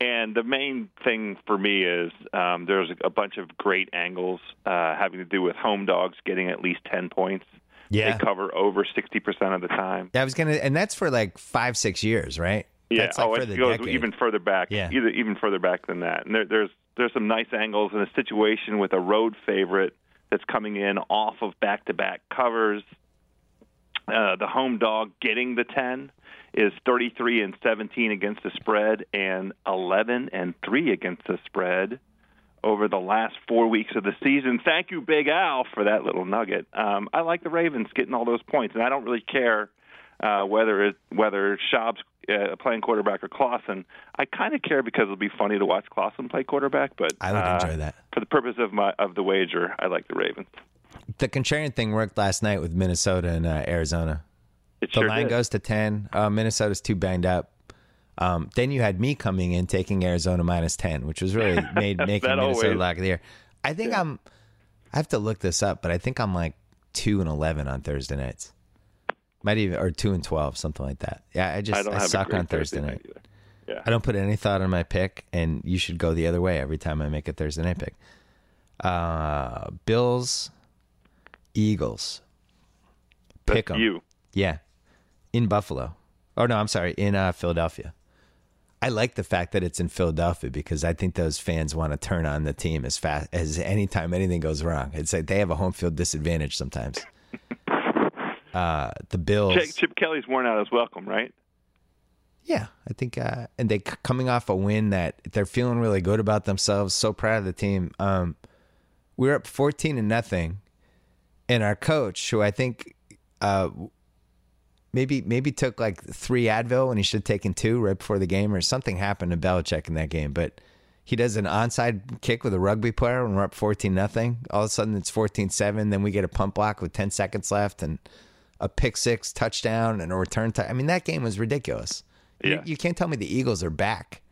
C: And the main thing for me is um, there's a bunch of great angles uh, having to do with home dogs getting at least 10 points.
A: Yeah.
C: They cover over 60% of the time.
A: Yeah, I was gonna, and that's for like five, six years, right?
C: Yeah.
A: That's like
C: oh,
A: for
C: it
A: the
C: goes
A: decade.
C: even further back.
A: Yeah.
C: Either, even further back than that. And there, there's there's some nice angles in a situation with a road favorite that's coming in off of back-to-back covers. Uh, the home dog getting the 10 is 33 and 17 against the spread and 11 and 3 against the spread over the last four weeks of the season. Thank you, Big Al, for that little nugget. Um, I like the Ravens getting all those points, and I don't really care uh, whether it whether Schaub's uh, playing quarterback or Clausen. I kind of care because it'll be funny to watch Clausen play quarterback, but
A: I would
C: uh,
A: enjoy that.
C: For the purpose of my of the wager, I like the Ravens.
A: The contrarian thing worked last night with Minnesota and uh, Arizona.
C: It
A: The
C: sure
A: line
C: did.
A: goes to 10. Uh, Minnesota's too banged up. Um, then you had me coming in taking Arizona minus 10, which was really made making Minnesota
C: always-
A: lock of the year. I think I'm, I have to look this up, but I think I'm like 2 and 11 on Thursday nights. Might even, or 2 and 12, something like that. Yeah, I just,
C: I
A: I,
C: don't have a
A: suck on Thursday night.
C: either. Yeah.
A: I don't put any thought in my pick, and you should go the other way every time I make a Thursday night pick. Uh, Bills, Eagles. Pick them.
C: you.
A: Yeah, in Buffalo. Oh no, I'm sorry, in uh, Philadelphia. I like the fact that it's in Philadelphia because I think those fans want to turn on the team as fast as anytime anything goes wrong. It's like they have a home field disadvantage sometimes. Uh, the Bills.
C: Chip, Chip Kelly's worn out his welcome, right?
A: Yeah, I think, uh, and they coming off a win that they're feeling really good about themselves. So proud of the team. Um, we were up fourteen and nothing, and our coach, who I think, uh, maybe maybe took like three Advil when he should have taken two right before the game, or something happened to Belichick in that game. But he does an onside kick with a rugby player when we're up fourteen nothing. All of a sudden it's 14-7. Then we get a pump block with ten seconds left and a pick six touchdown and a return. T- I mean that game was ridiculous. You,
C: Yeah.
A: you can't tell me the Eagles are back.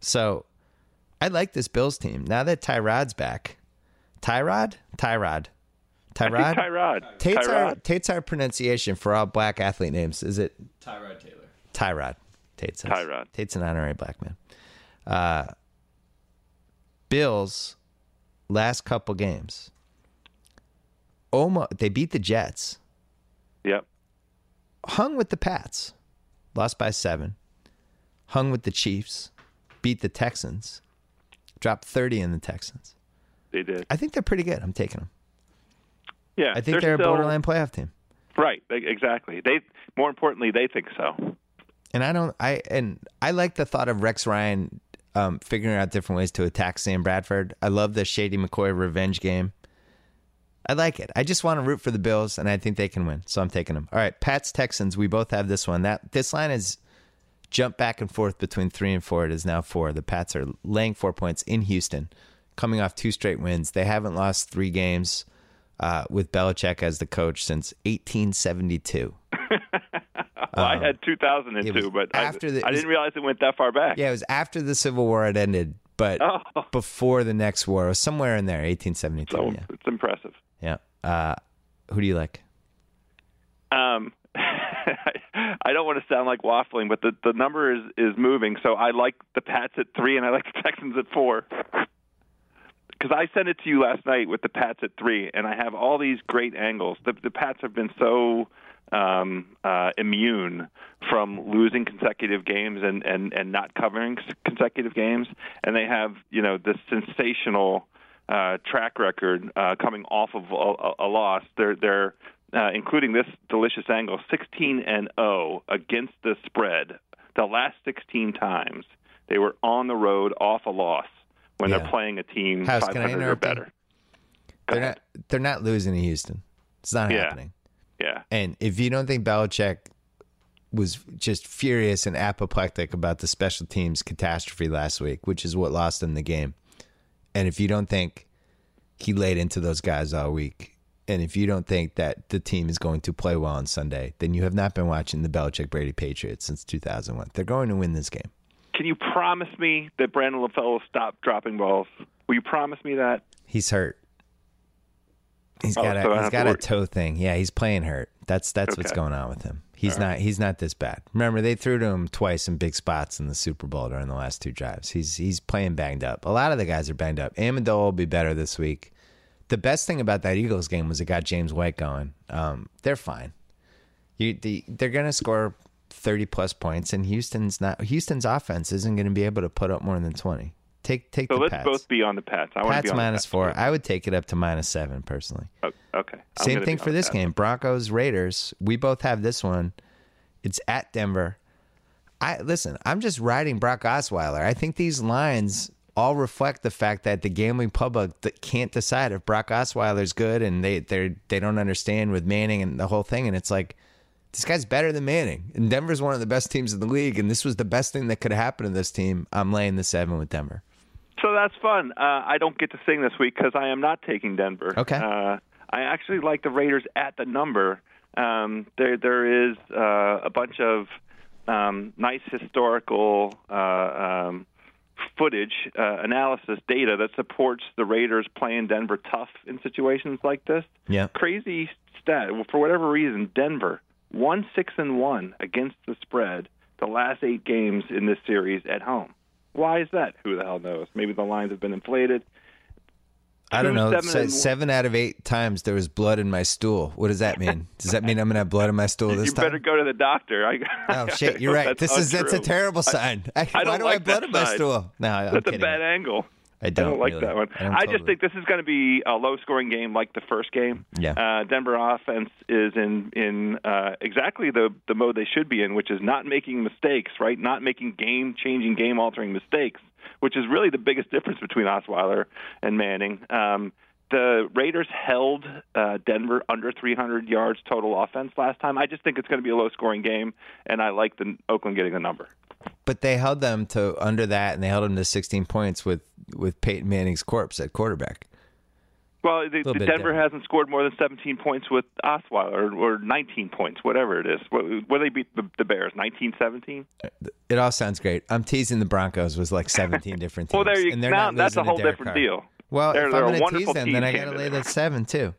A: So I like this Bills team. Now that Tyrod's back. Tyrod? Tyrod.
C: I
A: Tyrod?
C: think Tyrod.
A: Tate's our,
C: Tyrod.
A: Tate's our pronunciation for all black athlete names. Is it
D: Tyrod Taylor.
A: Tyrod? Tate says.
C: Tyrod.
A: Tate's an honorary black man. Uh, Bills, last couple games. Oma, they beat the Jets.
C: Yep.
A: hung with the Pats, lost by seven, hung with the Chiefs, beat the Texans, dropped 30 in the Texans.
C: They did.
A: I think they're pretty good. I'm taking them.
C: Yeah.
A: I think they're, a
C: still-
A: borderline playoff team.
C: Right. Exactly. They more importantly, they think so.
A: And I don't, I, and I like the thought of Rex Ryan um, figuring out different ways to attack Sam Bradford. I love the Shady McCoy revenge game. I like it. I just want to root for the Bills, and I think they can win. So I'm taking them. All right, Pats Texans. We both have this one. That this line is jumped back and forth between three and four. It is now four. The Pats are laying four points in Houston, coming off two straight wins. They haven't lost three games uh, with Belichick as the coach since 1872.
C: Well, I had 2002,
A: Uh-huh.
C: but
A: after
C: I,
A: the-
C: I didn't realize it went that far back.
A: Yeah, it was after the Civil War had ended, but
C: Oh.
A: before the next war. It was somewhere in there, 1872.
C: So
A: yeah,
C: it's impressive.
A: yeah. Uh, who do you like?
C: Um, I don't want to sound like waffling, but the the number is is moving. So I like the Pats at three, and I like the Texans at four. Because I sent it to you last night with the Pats at three, and I have all these great angles. The the Pats have been so um, uh, immune from losing consecutive games and, and, and not covering consecutive games, and they have you know this sensational uh, track record uh, coming off of a, a, a loss. They're they're uh, including this delicious angle, 16 and 0 against the spread. The last 16 times they were on the road off a loss when
A: Yeah.
C: they're playing a team
A: House, can I
C: 500 or better.
A: They're not. They're not losing to Houston. It's not
C: Yeah.
A: happening.
C: Yeah.
A: And if you don't think Belichick was just furious and apoplectic about the special teams catastrophe last week, which is what lost them the game, and if you don't think he laid into those guys all week, and if you don't think that the team is going to play well on Sunday, then you have not been watching the Belichick Brady Patriots since 2001. They're going to win this game.
C: Can you promise me that Brandon LaFell will stop dropping balls? Will you promise me that?
A: He's hurt. He's
C: Oh,
A: got
C: so
A: a he's
C: to
A: got a toe thing. Yeah, he's playing hurt. That's that's what's going on with him. He's not he's not this bad. Remember they threw to him twice in big spots in the Super Bowl during the last two drives. He's he's playing banged up. A lot of the guys are banged up. Amendola will be better this week. The best thing about that Eagles game was it got James White going. Um, they're fine. You the, they're gonna score thirty plus points, and Houston's not Houston's offense isn't going to be able to put up more than twenty. Take take
C: So
A: the
C: let's
A: Pats.
C: both be on the Pats. I want to
A: Pats
C: be
A: minus
C: Pats.
A: four. I would take it up to minus seven personally.
C: Oh, Okay. I'm
A: Same thing for this
C: Pats.
A: game. Broncos Raiders. We both have this one. It's at Denver. I listen. I'm just riding Brock Osweiler. I think these lines all reflect the fact that the gambling public that can't decide if Brock Osweiler's good, and they they they don't understand with Manning and the whole thing. And it's like This guy's better than Manning. And Denver's one of the best teams in the league. And this was the best thing that could happen to this team. I'm laying the seven with Denver.
C: So that's fun. Uh, I don't get to sing this week because I am not taking Denver.
A: Okay.
C: Uh, I actually like the Raiders at the number. Um, there, there is uh, a bunch of um, nice historical uh, um, footage, uh, analysis, data that supports the Raiders playing Denver tough in situations like this.
A: Yeah.
C: Crazy stat. Well, For whatever reason, Denver one six and one against the spread the last eight games in this series at home. Why is that? Who the hell knows? Maybe the lines have been inflated.
A: I don't know.
C: seven,
A: Seven out of eight times there was blood in my stool. What does that mean? Does that mean I'm gonna have blood in my stool this
C: you
A: time?
C: You better go to the doctor. I,
A: Oh shit! You're right. This is that's a terrible sign. I, why
C: don't
A: do I
C: like
A: have blood in my stool? No, I'm
C: That's
A: kidding.
C: a bad angle.
A: I don't,
C: like
A: really.
C: that one.
A: I
C: I,
A: totally.
C: just think this is going to be a low-scoring game like the first game.
A: Yeah.
C: Uh, Denver offense is in in uh, exactly the the mode they should be in, which is not making mistakes, right? Not making game-changing, game-altering mistakes, which is really the biggest difference between Osweiler and Manning. Um, the Raiders held uh, Denver under 300 yards total offense last time. I just think it's going to be a low-scoring game, and I like the Oakland getting the number.
A: But they held them to under that, and they held them to 16 points with with Peyton Manning's corpse at quarterback.
C: Well, the, the Denver hasn't scored more than 17 points with Osweiler, or, or 19 points, whatever it is. What, what they beat the, the Bears? 19-17?
A: It all sounds great. I'm teasing the Broncos was like 17 different teams.
C: Well, there you
A: they're
C: now that's a whole different
A: Carr.
C: deal.
A: Well,
C: They're-
A: if
C: they're
A: I'm going to tease them, then I got to lay that seven too.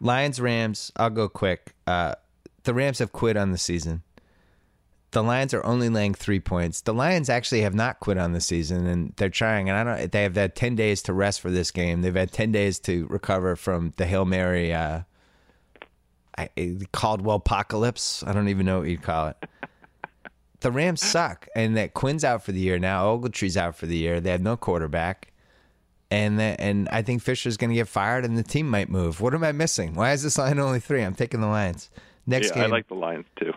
A: Lions, Rams. I'll go quick. Uh, the Rams have quit on the season. The Lions are only laying three points. The Lions actually have not quit on the season, and they're trying. And I don't. They have had ten days to rest for this game. They've had ten days to recover from the hail mary uh, I, Caldwell apocalypse. I don't even know what you'd call it. The Rams suck, and that Quinn's out for the year now. Ogletree's out for the year. They have no quarterback, and the, and I think Fisher's going to get fired, and the team might move. What am I missing? Why is this line only three? I'm taking the Lions. Next
C: Yeah, I like the Lions too.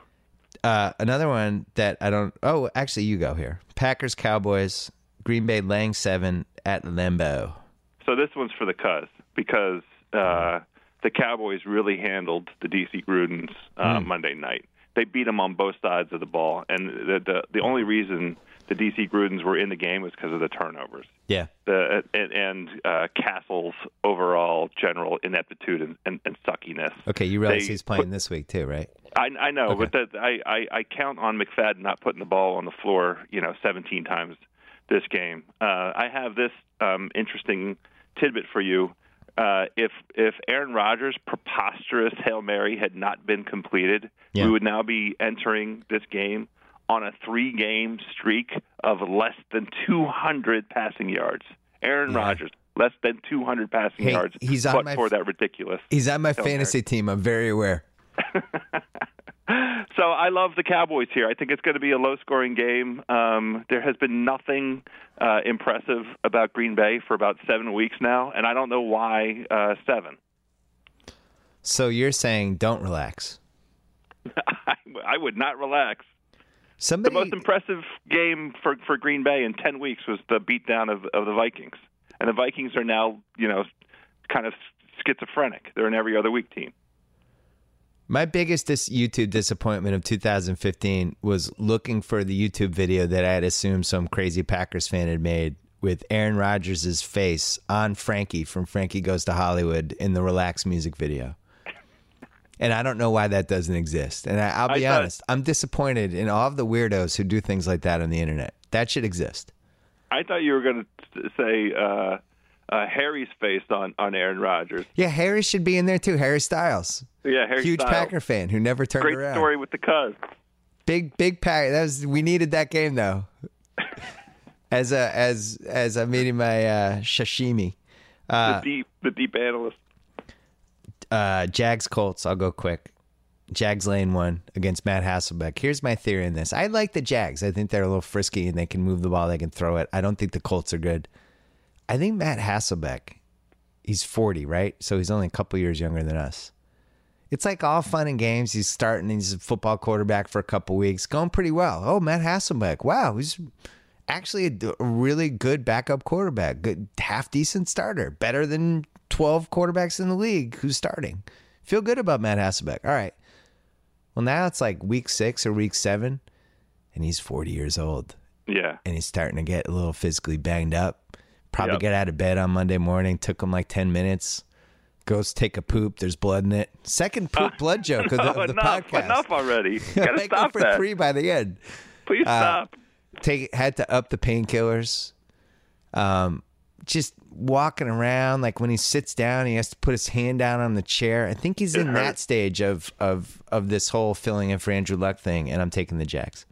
A: Uh, another one that I don't. Oh, actually, you go here. Packers, Cowboys, Green Bay laying seven at Lambeau.
C: So this one's for the Cuz because uh, the Cowboys really handled the DC Grudens uh,
A: Hmm.
C: Monday night. They beat them on both sides of the ball, and the the, the only reason the DC Grudens were in the game was because of the turnovers.
A: Yeah,
C: the and, and uh, Cassel's overall general ineptitude and, and, and suckiness.
A: Okay, you realize
C: They
A: he's playing this week too, right?
C: I, I know,
A: Okay.
C: but that I, I, I count on McFadden not putting the ball on the floor, you know, 17 times this game. Uh, I have this um, interesting tidbit for you. Uh, if if Aaron Rodgers' preposterous hail mary had not been completed,
A: Yeah.
C: we would now be entering this game on a three-game streak of less than 200 passing yards. Aaron
A: Yeah.
C: Rodgers, less than 200 passing
A: Hey,
C: yards,
A: he's on
C: but
A: my
C: for that ridiculous.
A: He's on my fantasy team. I'm very aware.
C: So I love the Cowboys here. I think it's going to be a low-scoring game. Um, there has been nothing uh, impressive about Green Bay for about seven weeks now, and I don't know why uh, seven.
A: So you're saying don't relax.
C: I, I would not relax. The most impressive game for for Green Bay in ten weeks was the beatdown of of the Vikings, and the Vikings are now you know kind of schizophrenic. They're an every other week team.
A: My biggest dis- YouTube disappointment of 2015 was looking for the YouTube video that I had assumed some crazy Packers fan had made with Aaron Rodgers' face on Frankie from Frankie Goes to Hollywood in the relaxed music video. And I don't know why that doesn't exist. And I, I'll be
C: I
A: honest, I'm disappointed in all of the weirdos who do things like that on the internet. That should exist.
C: I thought you were going to say uh, uh, Harry's face on on Aaron Rodgers.
A: Yeah, Harry should be in there too. Harry Styles,
C: Yeah, Harry
A: huge
C: Styles.
A: Packer fan who never turned
C: Great
A: around.
C: story with the Cuz.
A: big big pack that was we needed that game though as a as as i'm eating my uh sashimi
C: the deep the deep analyst.
A: Uh jags colts i'll go quick jags lane one against matt hasselbeck here's my theory in this i like the jags i think they're a little frisky and they can move the ball they can throw it i don't think the colts are good i think matt hasselbeck he's 40 right so he's only a couple years younger than us it's like all fun and games. He's starting. He's a football quarterback for a couple weeks, going pretty well. Oh, Matt Hasselbeck. Wow, he's actually a, a really good backup quarterback. Good, half decent starter. Better than twelve quarterbacks in the league who's starting. Feel good about Matt Hasselbeck. All right. Well, now it's like week six or week seven, and he's 40 years old
C: Yeah.
A: and he's starting to get a little physically banged up. Probably
C: Yep.
A: get out of bed on Monday morning. Took him like 10 minutes. Goes take a poop. There's blood in it. Second poop blood joke of the, of the
C: enough,
A: podcast.
C: enough already. Gotta
A: Make up
C: stop
A: for
C: that.
A: three by the end.
C: Please
A: Uh,
C: stop.
A: Take had to up the painkillers. Um, just walking around like when he sits down, he has to put his hand down on the chair. I think he's
C: It
A: in that stage of of of this whole filling in for Andrew Luck thing, and I'm taking the Jags.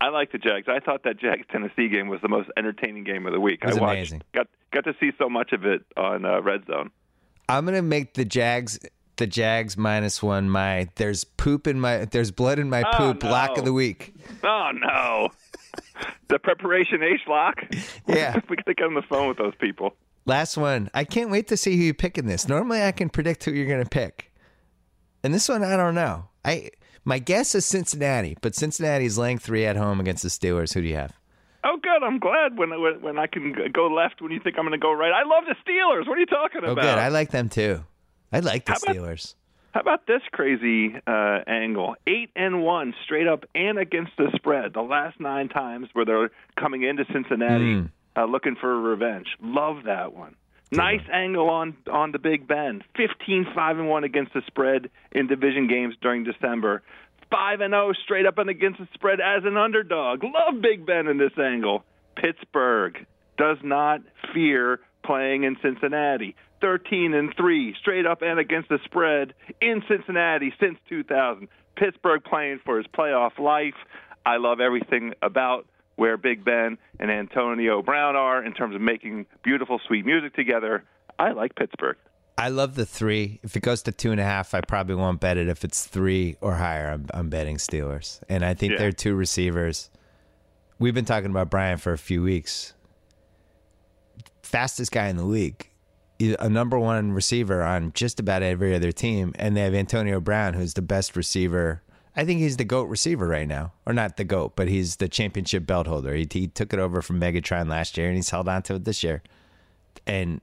C: I like the Jags. I thought that Jags Tennessee game was the most entertaining game of the week.
A: It was
C: I watched,
A: amazing.
C: Got got to see so much of it on uh, Red Zone.
A: I'm gonna make the Jags the Jags minus one my there's poop in my there's blood in my
C: Oh,
A: poop lock of the week.
C: Oh no, the preparation H lock.
A: Yeah.
C: we got to get on the phone with those people.
A: Last one. I can't wait to see who you pick in this. Normally I can predict who you're gonna pick. And this one I don't know. I my guess is Cincinnati, but Cincinnati's laying three at home against the Steelers. Who do you have?
C: Oh, good. I'm glad when when, when I can go left when you think I'm going to go right. I love the Steelers. What are you talking about?
A: Oh good. I like them too. I like the
C: How about-
A: Steelers.
C: How about this crazy uh, angle? Eight and one straight up and against the spread. The last nine times where they're coming into Cincinnati
A: Mm.
C: uh, looking for revenge. Love that one. Nice angle on on the Big Ben. 15 5 and 1 against the spread in division games during December. 5 and 0 straight up and against the spread as an underdog. Love Big Ben in this angle. Pittsburgh does not fear playing in Cincinnati. 13 and 3 straight up and against the spread in Cincinnati since 2000. Pittsburgh playing for his playoff life. I love everything about where Big Ben and Antonio Brown are in terms of making beautiful, sweet music together. I like Pittsburgh.
A: I love the three. If it goes to two and a half, I probably won't bet it. If it's three or higher, I'm, I'm betting Steelers. And I think
C: Yeah.
A: they're two receivers. We've been talking about Bryant for a few weeks. Fastest guy in the league, a number one receiver on just about every other team, and they have Antonio Brown, who's the best receiver. I think he's the goat receiver right now, or not the goat, but he's the championship belt holder. He, he took it over from Megatron last year, and he's held on to it this year. And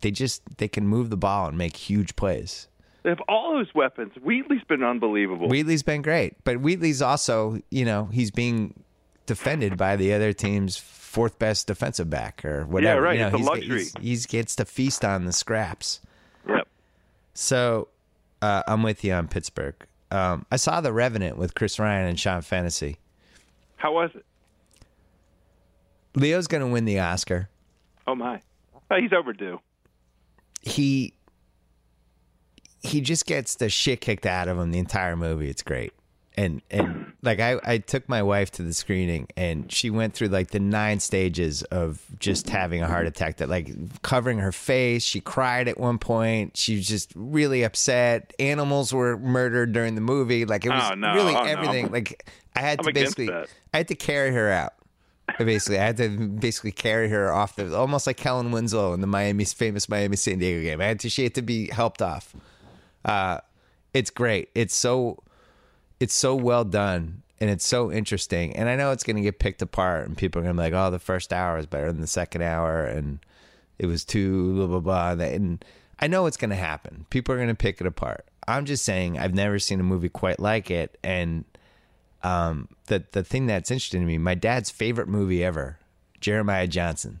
A: they just they can move the ball and make huge plays.
C: They have all those weapons. Wheaton's been unbelievable.
A: Wheaton's been great, but Wheaton's also, you know, he's being defended by the other team's fourth best defensive back or whatever.
C: Yeah, right.
A: You know,
C: It's a luxury.
A: He's, he's gets to feast on the scraps.
C: Yep.
A: So uh, I'm with you on Pittsburgh. Um, I saw The Revenant with Chris Ryan and Sean Fennessey.
C: How was it?
A: Leo's going to win the Oscar.
C: Oh my. Oh, he's overdue.
A: He he just gets the shit kicked out of him the entire movie. It's great. And and like I, I took my wife to the screening and she went through like the nine stages of just having a heart attack that like covering her face. She cried at one point. She was just really upset. Animals were murdered during the movie. Like it was
C: Oh, no.
A: really
C: Oh, no.
A: everything. Like I had
C: I'm
A: to basically. I had to carry her out. Basically, I had to basically carry her off the almost like Kellen Winslow in the Miami famous Miami San Diego game. I had to she had to be helped off. Uh, it's great. It's so it's so well done and it's so interesting. And I know it's going to get picked apart and people are going to be like, "Oh, the first hour is better than the second hour," and it was too blah blah blah. And- And I know it's going to happen. People are going to pick it apart. I'm just saying I've never seen a movie quite like it, and um, the the thing that's interesting to me, my dad's favorite movie ever, Jeremiah Johnson.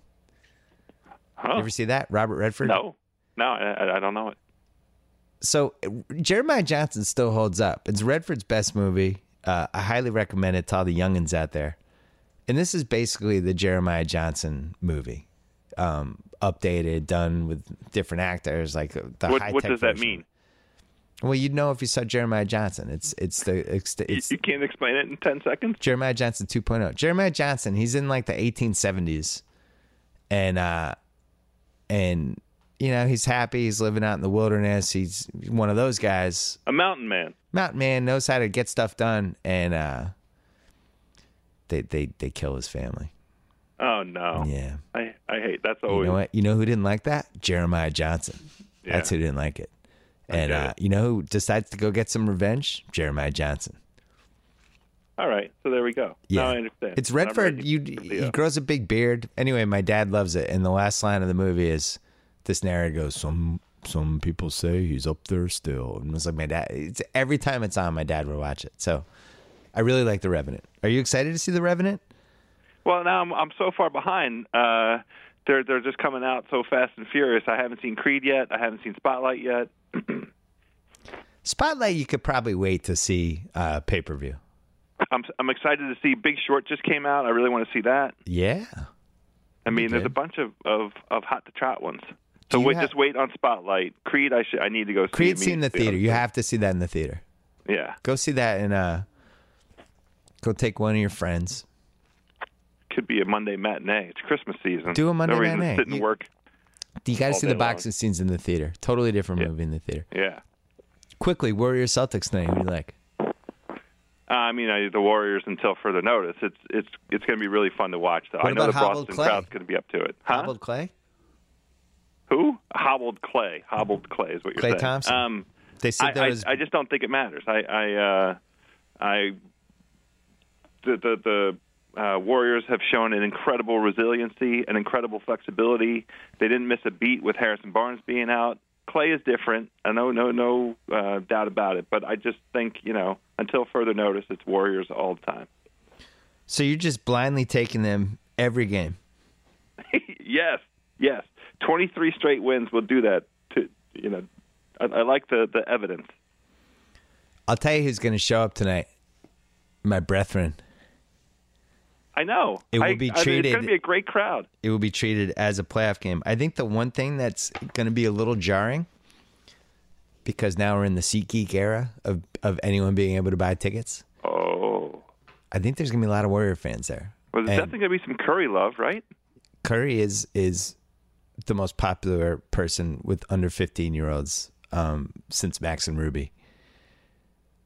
C: Huh?
A: You ever see that? Robert Redford.
C: No. No, I, I- I don't know it.
A: So Jeremiah Johnson still holds up. It's Redford's best movie. Uh, I highly recommend it to all the youngins out there. And this is basically the Jeremiah Johnson movie, um, updated, done with different actors, like the
C: What,
A: high
C: what does that mean?
A: Well, you'd know if you saw Jeremiah Johnson. It's it's the it's,
C: You,
A: it's
C: you can't explain it in 10 seconds?
A: Jeremiah Johnson 2.0. Jeremiah Johnson, he's in like the 1870s. And uh and you know, he's happy, he's living out in the wilderness. He's one of those guys.
C: A mountain man.
A: Mountain man knows how to get stuff done and uh they they they kill his family.
C: Oh, no.
A: Yeah.
C: I, I hate That's
A: You
C: always.
A: know what? You know who didn't like that? Jeremiah Johnson. That's who didn't like it. And
C: get
A: uh, you know who decides to go get some revenge? Jeremiah Johnson.
C: All right. So there we go.
A: Yeah,
C: Now I understand.
A: It's Redford. You he grows a big beard. Anyway, my dad loves it. And the last line of the movie is this narrator goes, "Some some people say he's up there still. And it's like my dad. It's every time it's on, my dad will watch it. So I really like The Revenant. Are you excited to see The Revenant?
C: Well, now I'm I'm so far behind. Uh, they're they're just coming out so fast and furious. I haven't seen Creed yet. I haven't seen Spotlight yet.
A: Spotlight, you could probably wait to see uh, pay per view.
C: I'm I'm excited to see Big Short just came out. I really want to see that.
A: Yeah.
C: I mean, there's a bunch of of of hot to trot ones. So wait,
A: ha-
C: just wait on Spotlight. Creed, I should I need to go see.
A: Creed, see in the theater. You have to see that in the theater.
C: Yeah,
A: Go see that and uh, go take one of your friends.
C: could be a Monday matinee. It's Christmas season.
A: Do a Monday
C: no
A: matinee.
C: Sit and
A: You-
C: work.
A: You got to see the
C: day long.
A: boxing scenes in the theater. Totally different
C: Yeah.
A: movie in the theater.
C: Yeah.
A: Quickly, Warriors Celtics tonight. Who do you like?
C: Uh, I mean, I, the Warriors until further notice. It's it's it's going to be really fun to watch. Though
A: What
C: I know the Boston
A: Klay?
C: crowd's going to be up to it. Huh?
A: Hobbled Klay.
C: Who? Hobbled Klay. Hobbled Klay is what you're
A: Klay
C: saying.
A: Klay Thompson.
C: Um,
A: They said
C: I,
A: there
C: I,
A: was.
C: I just don't think it matters. I I uh, I the the the uh, Warriors have shown an incredible resiliency, an incredible flexibility. They didn't miss a beat with Harrison Barnes being out. Klay is different. I know, no, no uh, doubt about it. But I just think you know, until further notice, it's Warriors all the time.
A: so you're just blindly taking them every game.
C: yes, yes. Twenty-three straight wins will do that. To you know, I, I like the the evidence.
A: I'll tell you who's going to show up tonight. My brethren.
C: I know.
A: It will be
C: I mean,
A: treated-
C: it's going to be a great crowd.
A: It will be treated as a playoff game. I think the one thing that's going to be a little jarring because now we're in the SeatGeek era of of anyone being able to buy tickets.
C: Oh,
A: I think there's going to be a lot of Warrior fans there.
C: well, there's
A: And-
C: definitely going to be some Curry love, right?
A: Curry is is the most popular person with under 15 year olds um, since Max and Ruby.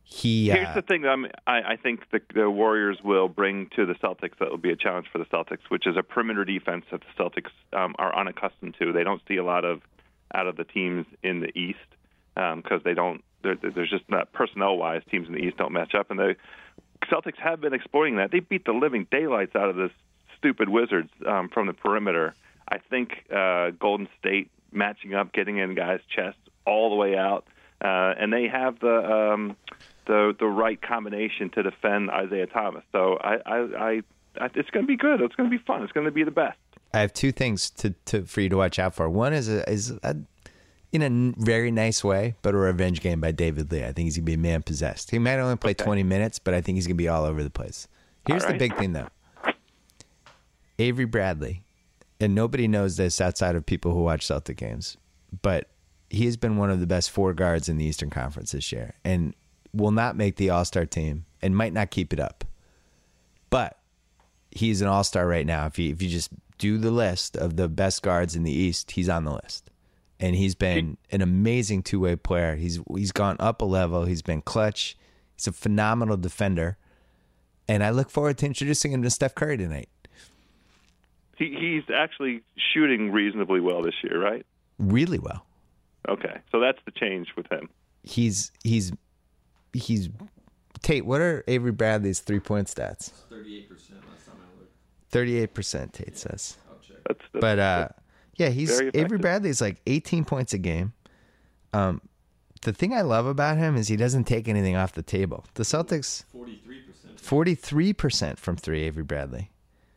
A: He
C: Here's
A: uh,
C: the thing that I'm, I, I think the, the Warriors will bring to the Celtics that will be a challenge for the Celtics, which is a perimeter defense that the Celtics um, are unaccustomed to. They don't see a lot of out of the teams in the East because they don't. There's just not personnel-wise, teams in the East don't match up, and the Celtics have been exploiting that. They beat the living daylights out of this stupid Wizards um, from the perimeter. I think uh, Golden State matching up, getting in guys' chests all the way out, uh, and they have the um, the the right combination to defend Isaiah Thomas. So I, I, I, I it's going to be good. It's going to be fun. It's going to be the best.
A: I have two things to, to for you to watch out for. One is a, is a, in a very nice way, but a revenge game by David Lee. I think he's gonna be man possessed. He might only play 20 minutes, but I think he's gonna be all over the place. Here's
C: All
A: the big thing though. Avery Bradley, and nobody knows this outside of people who watch Celtic games, but he has been one of the best four guards in the Eastern Conference this year, and will not make the All Star team, and might not keep it up. But he's an all star right now. If you if you just do the list of the best guards in the East, he's on the list, and he's been an amazing two way player. He's he's gone up a level. He's been clutch. He's a phenomenal defender, and I look forward to introducing him to Steph Curry tonight.
C: He, he's actually shooting reasonably well this year, right?
A: Really well.
C: Okay, so that's the change with him.
A: He's he's he's Tate. What are Avery Bradley's three point stats?
D: 38% last time I looked.
A: Thirty eight percent. Tate says.
D: I'll check.
C: That's, that's
A: But uh, yeah, he's Avery. Bradley's like 18 points a game. Um, the thing I love about him is he doesn't take anything off the table. The Celtics
D: 43%.
A: 43 percent from three. Avery Bradley.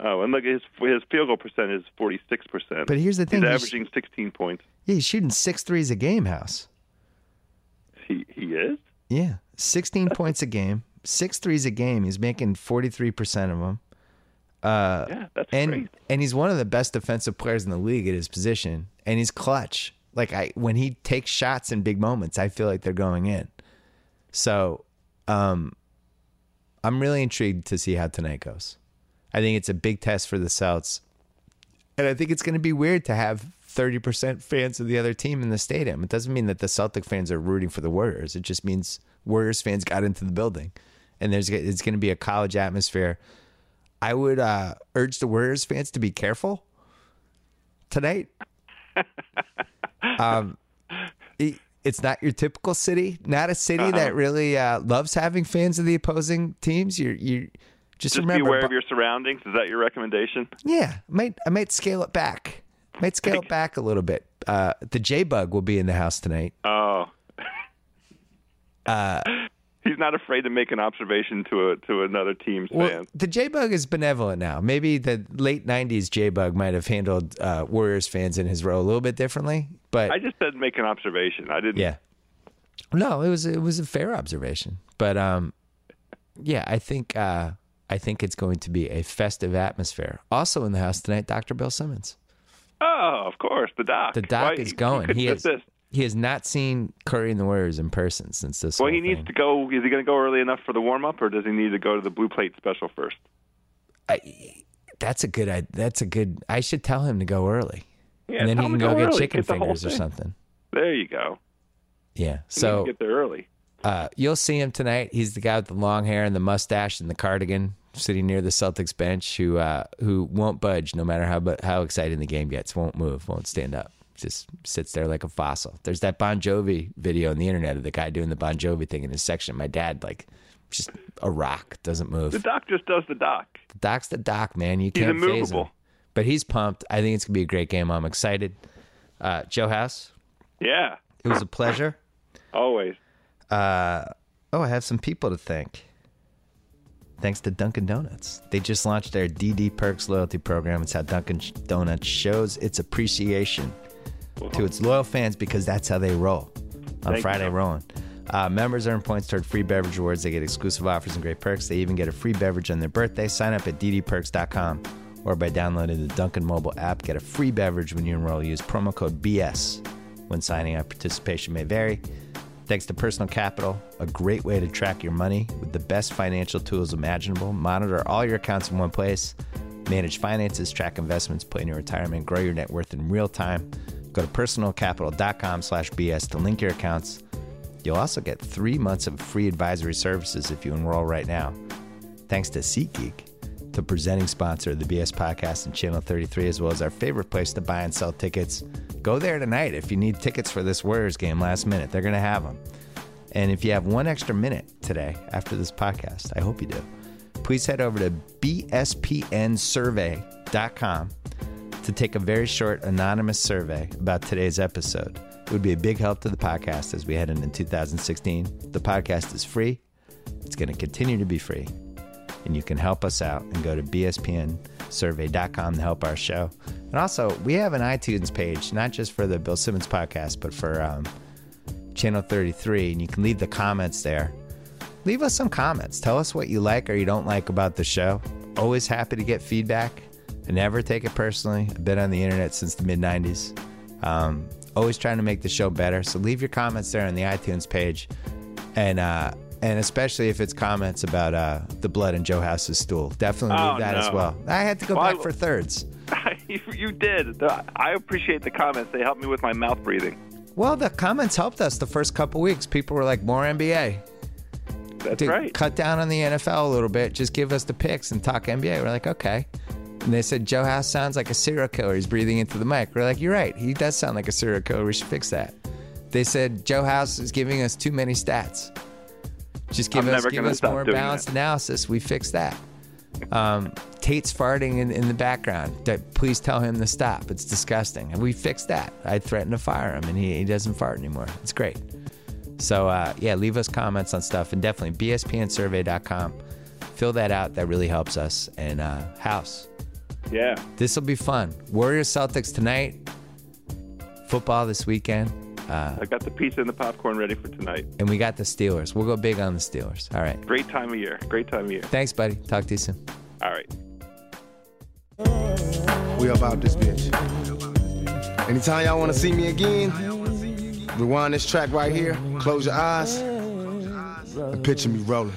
C: Oh, and look, his his field goal percent is forty six percent.
A: But here's the thing:
C: he's
A: he's-
C: averaging sixteen points.
A: Yeah, he's shooting six threes a game. House.
C: He he is.
A: Yeah, 16 points a game, six threes a game. He's making 43 percent of them. Uh,
C: Yeah, that's
A: and
C: great.
A: and he's one of the best defensive players in the league at his position, and he's clutch. Like I, when he takes shots in big moments, I feel like they're going in. So, um, I'm really intrigued to see how tonight goes. I think it's a big test for the Celts, and I think it's going to be weird to have 30% fans of the other team in the stadium. It doesn't mean that the Celtic fans are rooting for the Warriors. It just means Warriors fans got into the building, and there's it's going to be a college atmosphere. I would uh, urge the Warriors fans to be careful tonight. um, it- it's not your typical city, not a city that really uh, loves having fans of the opposing teams. You're you just,
C: Just
A: remember,
C: be aware
A: bu-
C: of your surroundings. Is that your recommendation?
A: yeah, I might I might scale it back. I Might scale it back a little bit. uh, the J Bug will be in the house tonight.
C: Oh.
A: Uh,
C: He's not afraid to make an observation to a to another team's
A: Well,
C: fan.
A: the J Bug is benevolent now. Maybe the late '90s J Bug might have handled uh, Warriors fans in his role a little bit differently, but
C: I just said make an observation. I didn't.
A: yeah, no, it was it was a fair observation. But um, yeah, I think uh, I think it's going to be a festive atmosphere. Also in the house tonight, Dr. Bill Simmons.
C: Oh, of course, the doc.
A: The doc
C: Why,
A: is going.
C: He,
A: is.
C: assist.
A: He has not seen Curry and the Warriors in person since this.
C: Well, he needs
A: thing.
C: to go. Is he going to go early enough for the warm up, or does he need to go to the blue plate special first?
A: I, that's a good. I, that's a good. I should tell him to go early,
C: Yeah,
A: and then he can
C: to
A: go, get
C: early.
A: chicken
C: Get
A: fingers or
C: thing.
A: something.
C: There you go.
A: Yeah.
C: You
A: So
C: get there early.
A: Uh, you'll see him tonight. He's the guy with the long hair and the mustache and the cardigan, sitting near the Celtics bench, who uh, who won't budge no matter how how exciting the game gets. Won't move. Won't stand up. Just sits there like a fossil. There's that Bon Jovi video on the internet of the guy doing the Bon Jovi thing in his section. My dad like just a rock doesn't move.
C: The doc just does the doc.
A: The doc's the doc, man. You
C: He's
A: can't faze him. But he's pumped. I think it's gonna be a great game. I'm excited. Uh, Joe House,
C: Yeah,
A: it was a pleasure.
C: always.
A: Uh, oh, I have some people to thank. Thanks to Dunkin' Donuts. They just launched their DD Perks loyalty program. It's how Dunkin' Donuts shows its appreciation to its loyal fans because that's how they roll on
C: Thank
A: Friday
C: you.
A: Rolling. Uh, members earn points toward free beverage rewards. They get exclusive offers and great perks. They even get a free beverage on their birthday. Sign up at ddperks.com or by downloading the Dunkin' mobile app. Get a free beverage when you enroll. Use promo code BS when signing up. Participation may vary. Thanks to Personal Capital, a great way to track your money with the best financial tools imaginable. Monitor all your accounts in one place, manage finances, track investments, plan your retirement, grow your net worth in real time. Go to personalcapital.com slash BS to link your accounts. You'll also get three months of free advisory services if you enroll right now. Thanks to SeatGeek, the presenting sponsor of the BS Podcast and Channel 33, as well as our favorite place to buy and sell tickets. Go there tonight if you need tickets for this Warriors game last minute. They're going to have them. And if you have one extra minute today after this podcast, I hope you do, please head over to bspnsurvey.com to take a very short anonymous survey about today's episode. It would be a big help to the podcast as we head into 2016. The podcast is free. It's going to continue to be free. And you can help us out and go to bspnsurvey.com to help our show. And also, we have an iTunes page, not just for the Bill Simmons podcast, but for um, Channel 33. And you can leave the comments there. Leave us some comments. Tell us what you like or you don't like about the show. Always happy to get feedback. I never take it personally. I've been on the internet since the mid 90s. Um, always trying to make the show better. So leave your comments there on the iTunes page. And, uh, and especially if it's comments about uh, the blood in Joe House's stool. Definitely leave
C: Oh,
A: that as well. I had to go
C: Well, I-
A: back for thirds.
C: you, you did. I appreciate the comments. They helped me with my mouth breathing.
A: Well, the comments helped us the first couple weeks. People were like, more NBA.
C: That's
A: Dude,
C: right.
A: cut down on the NFL a little bit. Just give us the picks and talk NBA. We're like, okay. And they said Joe House sounds like a serial killer. He's breathing into the mic. We're like, you're right. He does sound like a serial killer. We should fix that. They said Joe House is giving us too many stats. Just give
C: I'm
A: us give us more balanced
C: that.
A: analysis. We fixed that. Um, Tate's farting in, in the background. That- Please tell him to stop. It's disgusting. And we fixed that. I threatened to fire him, and he, he doesn't fart anymore. It's great. So uh, yeah, leave us comments on stuff and definitely bspnsurvey.com. Fill that out. That really helps us. And uh, House,
C: Yeah.
A: this will be fun. Warriors Celtics tonight. Football this weekend. Uh,
C: I got the pizza and the popcorn ready for tonight.
A: and we got the Steelers. We'll go big on the Steelers. All right.
C: Great time of year. Great time of year.
A: Thanks, buddy. Talk to you soon.
C: All right.
B: We about this bitch. Anytime y'all want to see me again, rewind this track right here, close your eyes, and picture me rolling.